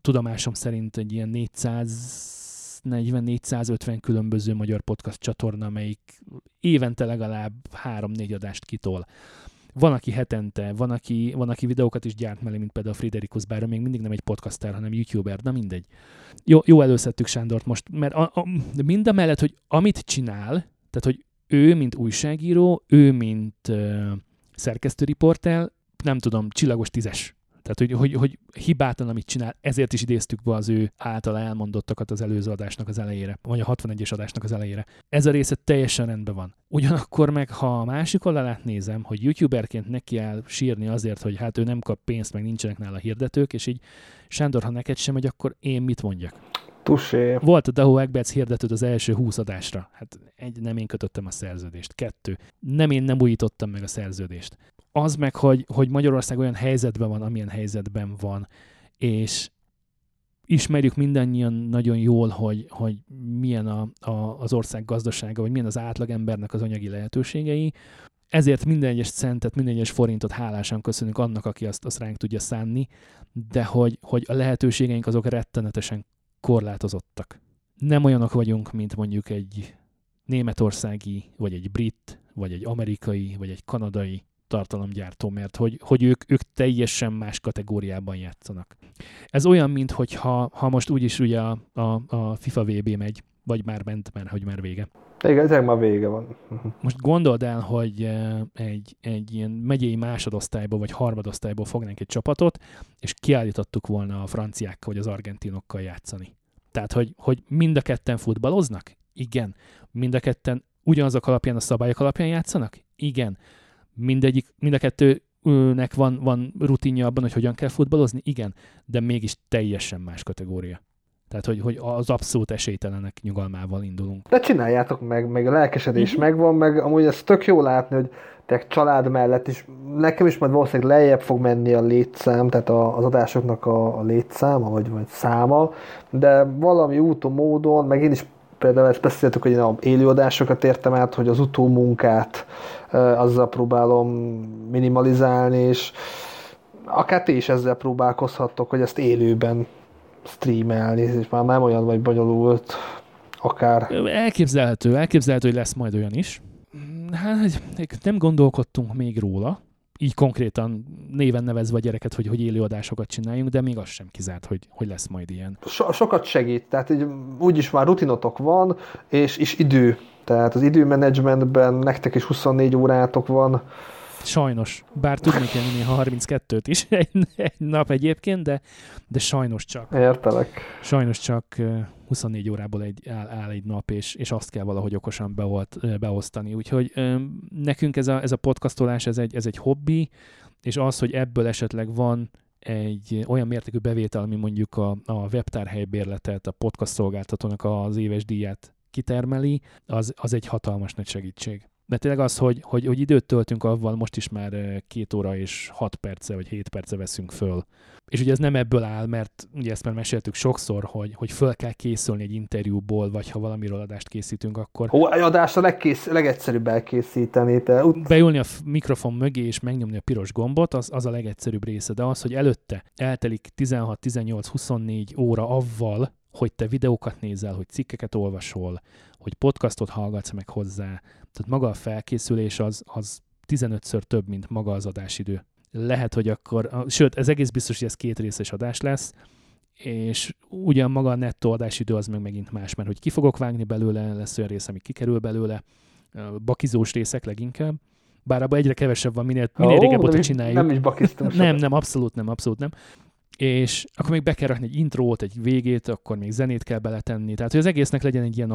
tudomásom szerint egy ilyen 440-450 különböző magyar podcast csatorna, amelyik évente legalább 3-4 adást kitol. Van, aki hetente, van aki, van, aki videókat is gyárt mellé, mint például a Friderikus, bár még mindig nem egy podcaster, hanem youtuber, na mindegy. Jó, jó előszedtük Sándort most, mert a, a, mind a mellett, hogy amit csinál, tehát hogy ő, mint újságíró, ő, mint uh, szerkesztőriportel, nem tudom, csillagos tízes tehát, hogy, hogy, hogy hibátlan, amit csinál, ezért is idéztük be az ő általa elmondottakat az előző adásnak az elejére, vagy a 61-es adásnak az elejére. Ez a része teljesen rendben van. Ugyanakkor meg, ha a másik oldalát nézem, hogy youtuberként neki áll sírni azért, hogy hát ő nem kap pénzt, meg nincsenek nála hirdetők, és így Sándor, ha neked sem megy, akkor én mit mondjak? Tusé. Volt a Daho Egberts hirdetőd az első 20 adásra. Hát egy, nem én kötöttem a szerződést. Kettő. Nem én nem újítottam meg a szerződést az meg, hogy, hogy Magyarország olyan helyzetben van, amilyen helyzetben van, és ismerjük mindannyian nagyon jól, hogy, hogy milyen a, a, az ország gazdasága, vagy milyen az átlagembernek az anyagi lehetőségei. Ezért minden egyes centet, minden egyes forintot hálásan köszönünk annak, aki azt, azt ránk tudja szánni, de hogy, hogy a lehetőségeink azok rettenetesen korlátozottak. Nem olyanok vagyunk, mint mondjuk egy németországi, vagy egy brit, vagy egy amerikai, vagy egy kanadai tartalomgyártó, mert hogy, hogy ők, ők teljesen más kategóriában játszanak. Ez olyan, mint hogyha ha most úgyis ugye a, a, a FIFA VB megy, vagy már ment, mert hogy már vége. Igen, ezek már vége van. Most gondold el, hogy eh, egy, egy ilyen megyei másodosztályból vagy harmadosztályból fognánk egy csapatot, és kiállítottuk volna a franciákkal vagy az argentinokkal játszani. Tehát, hogy, hogy mind a ketten futballoznak? Igen. Mind a ketten ugyanazok alapján, a szabályok alapján játszanak? Igen mindegyik, mind a kettőnek van, van rutinja abban, hogy hogyan kell futballozni? Igen, de mégis teljesen más kategória. Tehát, hogy, hogy az abszolút esélytelenek nyugalmával indulunk. De csináljátok meg, meg a lelkesedés uh-huh. megvan, meg amúgy ez tök jó látni, hogy te család mellett is, nekem is majd valószínűleg lejjebb fog menni a létszám, tehát a, az adásoknak a, a létszáma, vagy, vagy száma, de valami úton, módon, meg én is például ezt beszéltük, hogy én a élőadásokat értem át, hogy az utómunkát azzal próbálom minimalizálni, és akár ti is ezzel próbálkozhattok, hogy ezt élőben streamelni, és már nem olyan vagy bonyolult, akár. Elképzelhető, elképzelhető, hogy lesz majd olyan is. Hát nem gondolkodtunk még róla, így konkrétan néven nevezve a gyereket, hogy, hogy élőadásokat csináljunk, de még az sem kizárt, hogy, hogy lesz majd ilyen. So, sokat segít, tehát így, úgyis már rutinotok van, és, és idő. Tehát az időmenedzsmentben nektek is 24 órátok van. Sajnos. Bár tudnék enni ha 32-t is egy, egy nap egyébként, de, de sajnos csak. Értelek. Sajnos csak 24 órából egy, áll, áll egy nap, és, és azt kell valahogy okosan beolt, beosztani. Úgyhogy nekünk ez a, ez a podcastolás, ez egy, ez egy hobbi, és az, hogy ebből esetleg van egy olyan mértékű bevétel, ami mondjuk a, a webtárhelybérletet, a podcast szolgáltatónak az éves díját kitermeli, az, az egy hatalmas nagy segítség. De tényleg az, hogy, hogy, hogy időt töltünk avval, most is már két óra és hat perce, vagy hét perce veszünk föl. És ugye ez nem ebből áll, mert ugye ezt már meséltük sokszor, hogy, hogy föl kell készülni egy interjúból, vagy ha valamiről adást készítünk, akkor... Hó, egy adást a legkész, legegyszerűbb elkészíteni. Te... Beülni a mikrofon mögé és megnyomni a piros gombot, az, az a legegyszerűbb része, de az, hogy előtte eltelik 16, 18, 24 óra avval, hogy te videókat nézel, hogy cikkeket olvasol, hogy podcastot hallgatsz meg hozzá, tehát maga a felkészülés az, az 15-ször több, mint maga az adásidő. Lehet, hogy akkor, sőt, ez egész biztos, hogy ez két részes adás lesz, és ugyan maga a nettó adásidő az meg megint más, mert hogy ki fogok vágni belőle, lesz olyan rész, ami kikerül belőle, bakizós részek leginkább, bár abban egyre kevesebb van, minél, minél oh, régebb óta csináljuk. Nem is bakiztunk. nem, nem, abszolút nem, abszolút nem. És akkor még be kell rakni egy intrót, egy végét, akkor még zenét kell beletenni. Tehát, hogy az egésznek legyen egy ilyen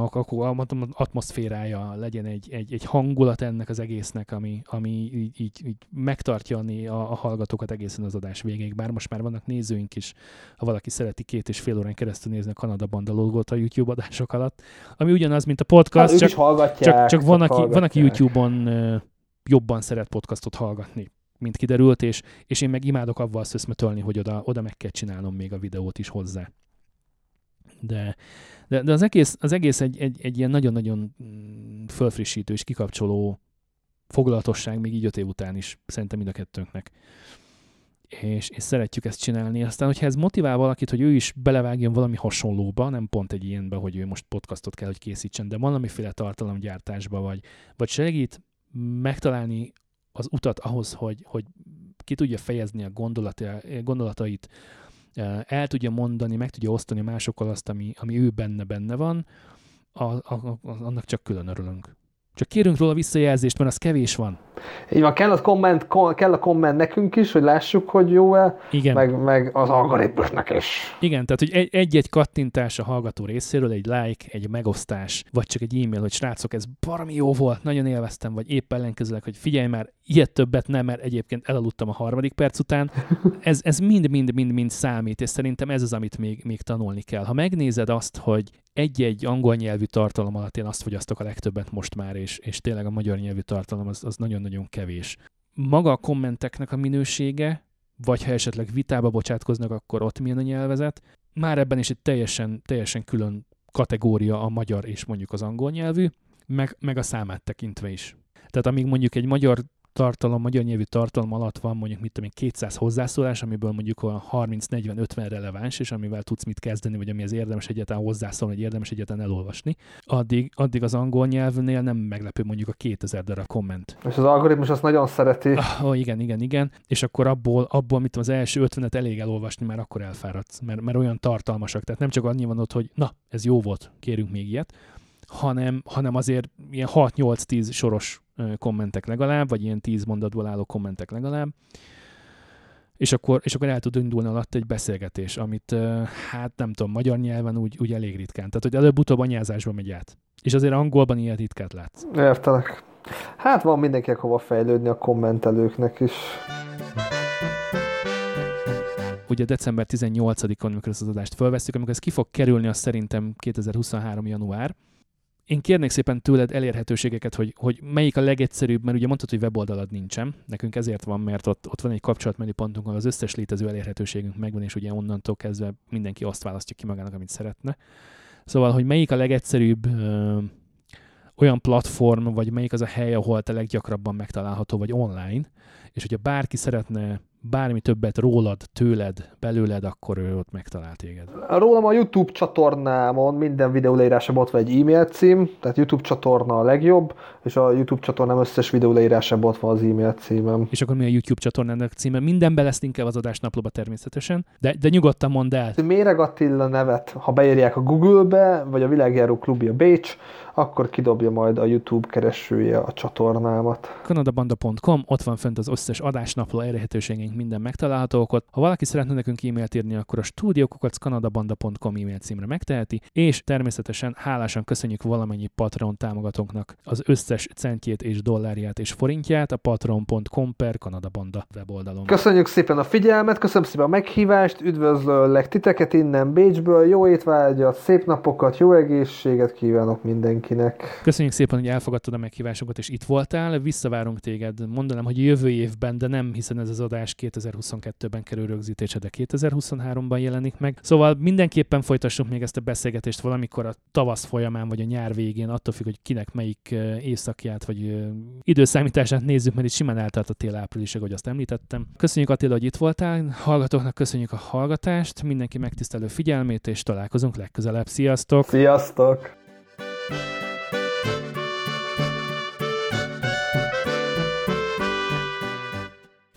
atmoszférája, legyen egy, egy, egy hangulat ennek az egésznek, ami, ami így, így, így megtartja a, a hallgatókat egészen az adás végéig. Bár most már vannak nézőink is, ha valaki szereti két és fél órán keresztül nézni a Kanada Banda logót a YouTube adások alatt, ami ugyanaz, mint a podcast, Hát, csak, csak, csak van, aki, van, aki. YouTube-on jobban szeret podcastot hallgatni, mint kiderült, és, és én meg imádok avval szöszmetölni, hogy oda, oda meg kell csinálnom még a videót is hozzá. De, de, de az egész, az egész egy, egy, egy ilyen nagyon-nagyon mm, fölfrissítő és kikapcsoló foglalatosság még így öt év után is, szerintem mind a kettőnknek. És, és szeretjük ezt csinálni. Aztán, hogyha ez motivál valakit, hogy ő is belevágjon valami hasonlóba, nem pont egy ilyenbe, hogy ő most podcastot kell, hogy készítsen, de valamiféle tartalomgyártásba, vagy, vagy segít megtalálni az utat ahhoz, hogy, hogy ki tudja fejezni a gondolata, gondolatait, el tudja mondani, meg tudja osztani másokkal azt, ami, ami ő benne benne van, a, a, a, annak csak külön örülünk. Csak kérünk róla visszajelzést, mert az kevés van. Így van, kell a komment, ko- kell a komment nekünk is, hogy lássuk, hogy jó-e, Igen. meg, meg az algoritmusnak is. Igen, tehát hogy egy- egy-egy kattintás a hallgató részéről, egy like, egy megosztás, vagy csak egy e-mail, hogy srácok, ez baromi jó volt, nagyon élveztem, vagy épp ellenkezőleg, hogy figyelj már, ilyet többet nem, mert egyébként elaludtam a harmadik perc után. Ez, ez mind-mind-mind-mind számít, és szerintem ez az, amit még, még tanulni kell. Ha megnézed azt, hogy egy-egy angol nyelvű tartalom alatt én azt fogyasztok a legtöbbet most már, és, és tényleg a magyar nyelvű tartalom az, az nagyon-nagyon kevés. Maga a kommenteknek a minősége, vagy ha esetleg vitába bocsátkoznak, akkor ott milyen a nyelvezet. Már ebben is egy teljesen, teljesen külön kategória a magyar és mondjuk az angol nyelvű, meg, meg a számát tekintve is. Tehát amíg mondjuk egy magyar tartalom, magyar nyelvű tartalom alatt van mondjuk mit tudom én, 200 hozzászólás, amiből mondjuk olyan 30-40-50 releváns, és amivel tudsz mit kezdeni, vagy amihez érdemes egyáltalán hozzászólni, vagy érdemes egyáltalán elolvasni, addig, addig az angol nyelvnél nem meglepő mondjuk a 2000 darab komment. És az algoritmus azt nagyon szereti. Ah, Ó, igen, igen, igen. És akkor abból, abból mit tudom, az első 50-et elég elolvasni, mert akkor elfáradsz, mert, mert olyan tartalmasak. Tehát nem csak annyi van ott, hogy na, ez jó volt, kérünk még ilyet, hanem, hanem azért ilyen 6-8-10 soros kommentek legalább, vagy ilyen 10 mondatból álló kommentek legalább, és akkor, és akkor el tud indulni alatt egy beszélgetés, amit hát nem tudom, magyar nyelven úgy, úgy elég ritkán. Tehát, hogy előbb-utóbb anyázásba megy át. És azért angolban ilyet ritkát látsz. Értelek. Hát van mindenkinek hova fejlődni a kommentelőknek is. ugye december 18-on, amikor ezt az adást felveszünk, amikor ez ki fog kerülni, az szerintem 2023. január. Én kérnék szépen tőled elérhetőségeket, hogy, hogy melyik a legegyszerűbb, mert ugye mondtad, hogy weboldalad nincsen. Nekünk ezért van, mert ott, ott van egy kapcsolatmenüpontunk, ahol az összes létező elérhetőségünk megvan, és ugye onnantól kezdve mindenki azt választja ki magának, amit szeretne. Szóval, hogy melyik a legegyszerűbb ö, olyan platform, vagy melyik az a hely, ahol te leggyakrabban megtalálható, vagy online, és hogyha bárki szeretne bármi többet rólad, tőled, belőled, akkor ő ott megtalál téged. Rólam a YouTube csatornámon minden videó leírásában ott van egy e-mail cím, tehát YouTube csatorna a legjobb, és a YouTube csatornám összes videó leírásában ott van az e-mail címem. És akkor mi a YouTube csatornának címe? Mindenben lesz inkább az adás naplóba természetesen, de, de nyugodtan mondd el. Méreg Attila nevet, ha beírják a Google-be, vagy a Világjáró Klubja Bécs, akkor kidobja majd a YouTube keresője a csatornámat. kanadabanda.com, ott van fönt az összes adásnapló elérhetőségeink, minden megtalálhatók ott. Ha valaki szeretne nekünk e-mailt írni, akkor a studiokukackanadabanda.com e-mail címre megteheti, és természetesen hálásan köszönjük valamennyi Patreon támogatónknak az összes centjét és dollárját és forintját a patreon.com per kanadabanda weboldalon. Köszönjük szépen a figyelmet, köszönöm szépen a meghívást, üdvözöllek titeket innen Bécsből, jó étvágyat, szép napokat, jó egészséget kívánok mindenkinek. Köszönjük szépen, hogy elfogadtad a meghívásunkat, és itt voltál. Visszavárunk téged, mondanám, hogy jövő évben, de nem, hiszen ez az adás 2022-ben kerül rögzítésre, de 2023-ban jelenik meg. Szóval mindenképpen folytassuk még ezt a beszélgetést valamikor a tavasz folyamán, vagy a nyár végén, attól függ, hogy kinek melyik évszakját, vagy időszámítását nézzük, mert itt simán eltart a tél áprilisig, hogy azt említettem. Köszönjük Attila, hogy itt voltál, hallgatóknak köszönjük a hallgatást, mindenki megtisztelő figyelmét, és találkozunk legközelebb. Sziasztok! Sziasztok!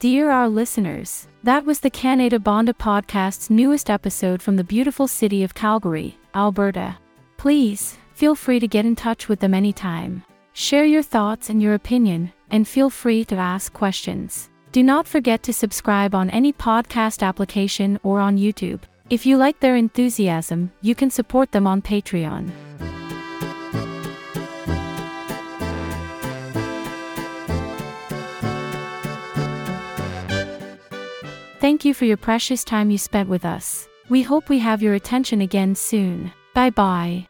Dear our listeners, that was the Canada Bonda podcast's newest episode from the beautiful city of Calgary, Alberta. Please, feel free to get in touch with them anytime. Share your thoughts and your opinion, and feel free to ask questions. Do not forget to subscribe on any podcast application or on YouTube. If you like their enthusiasm, you can support them on Patreon. Thank you for your precious time you spent with us. We hope we have your attention again soon. Bye bye.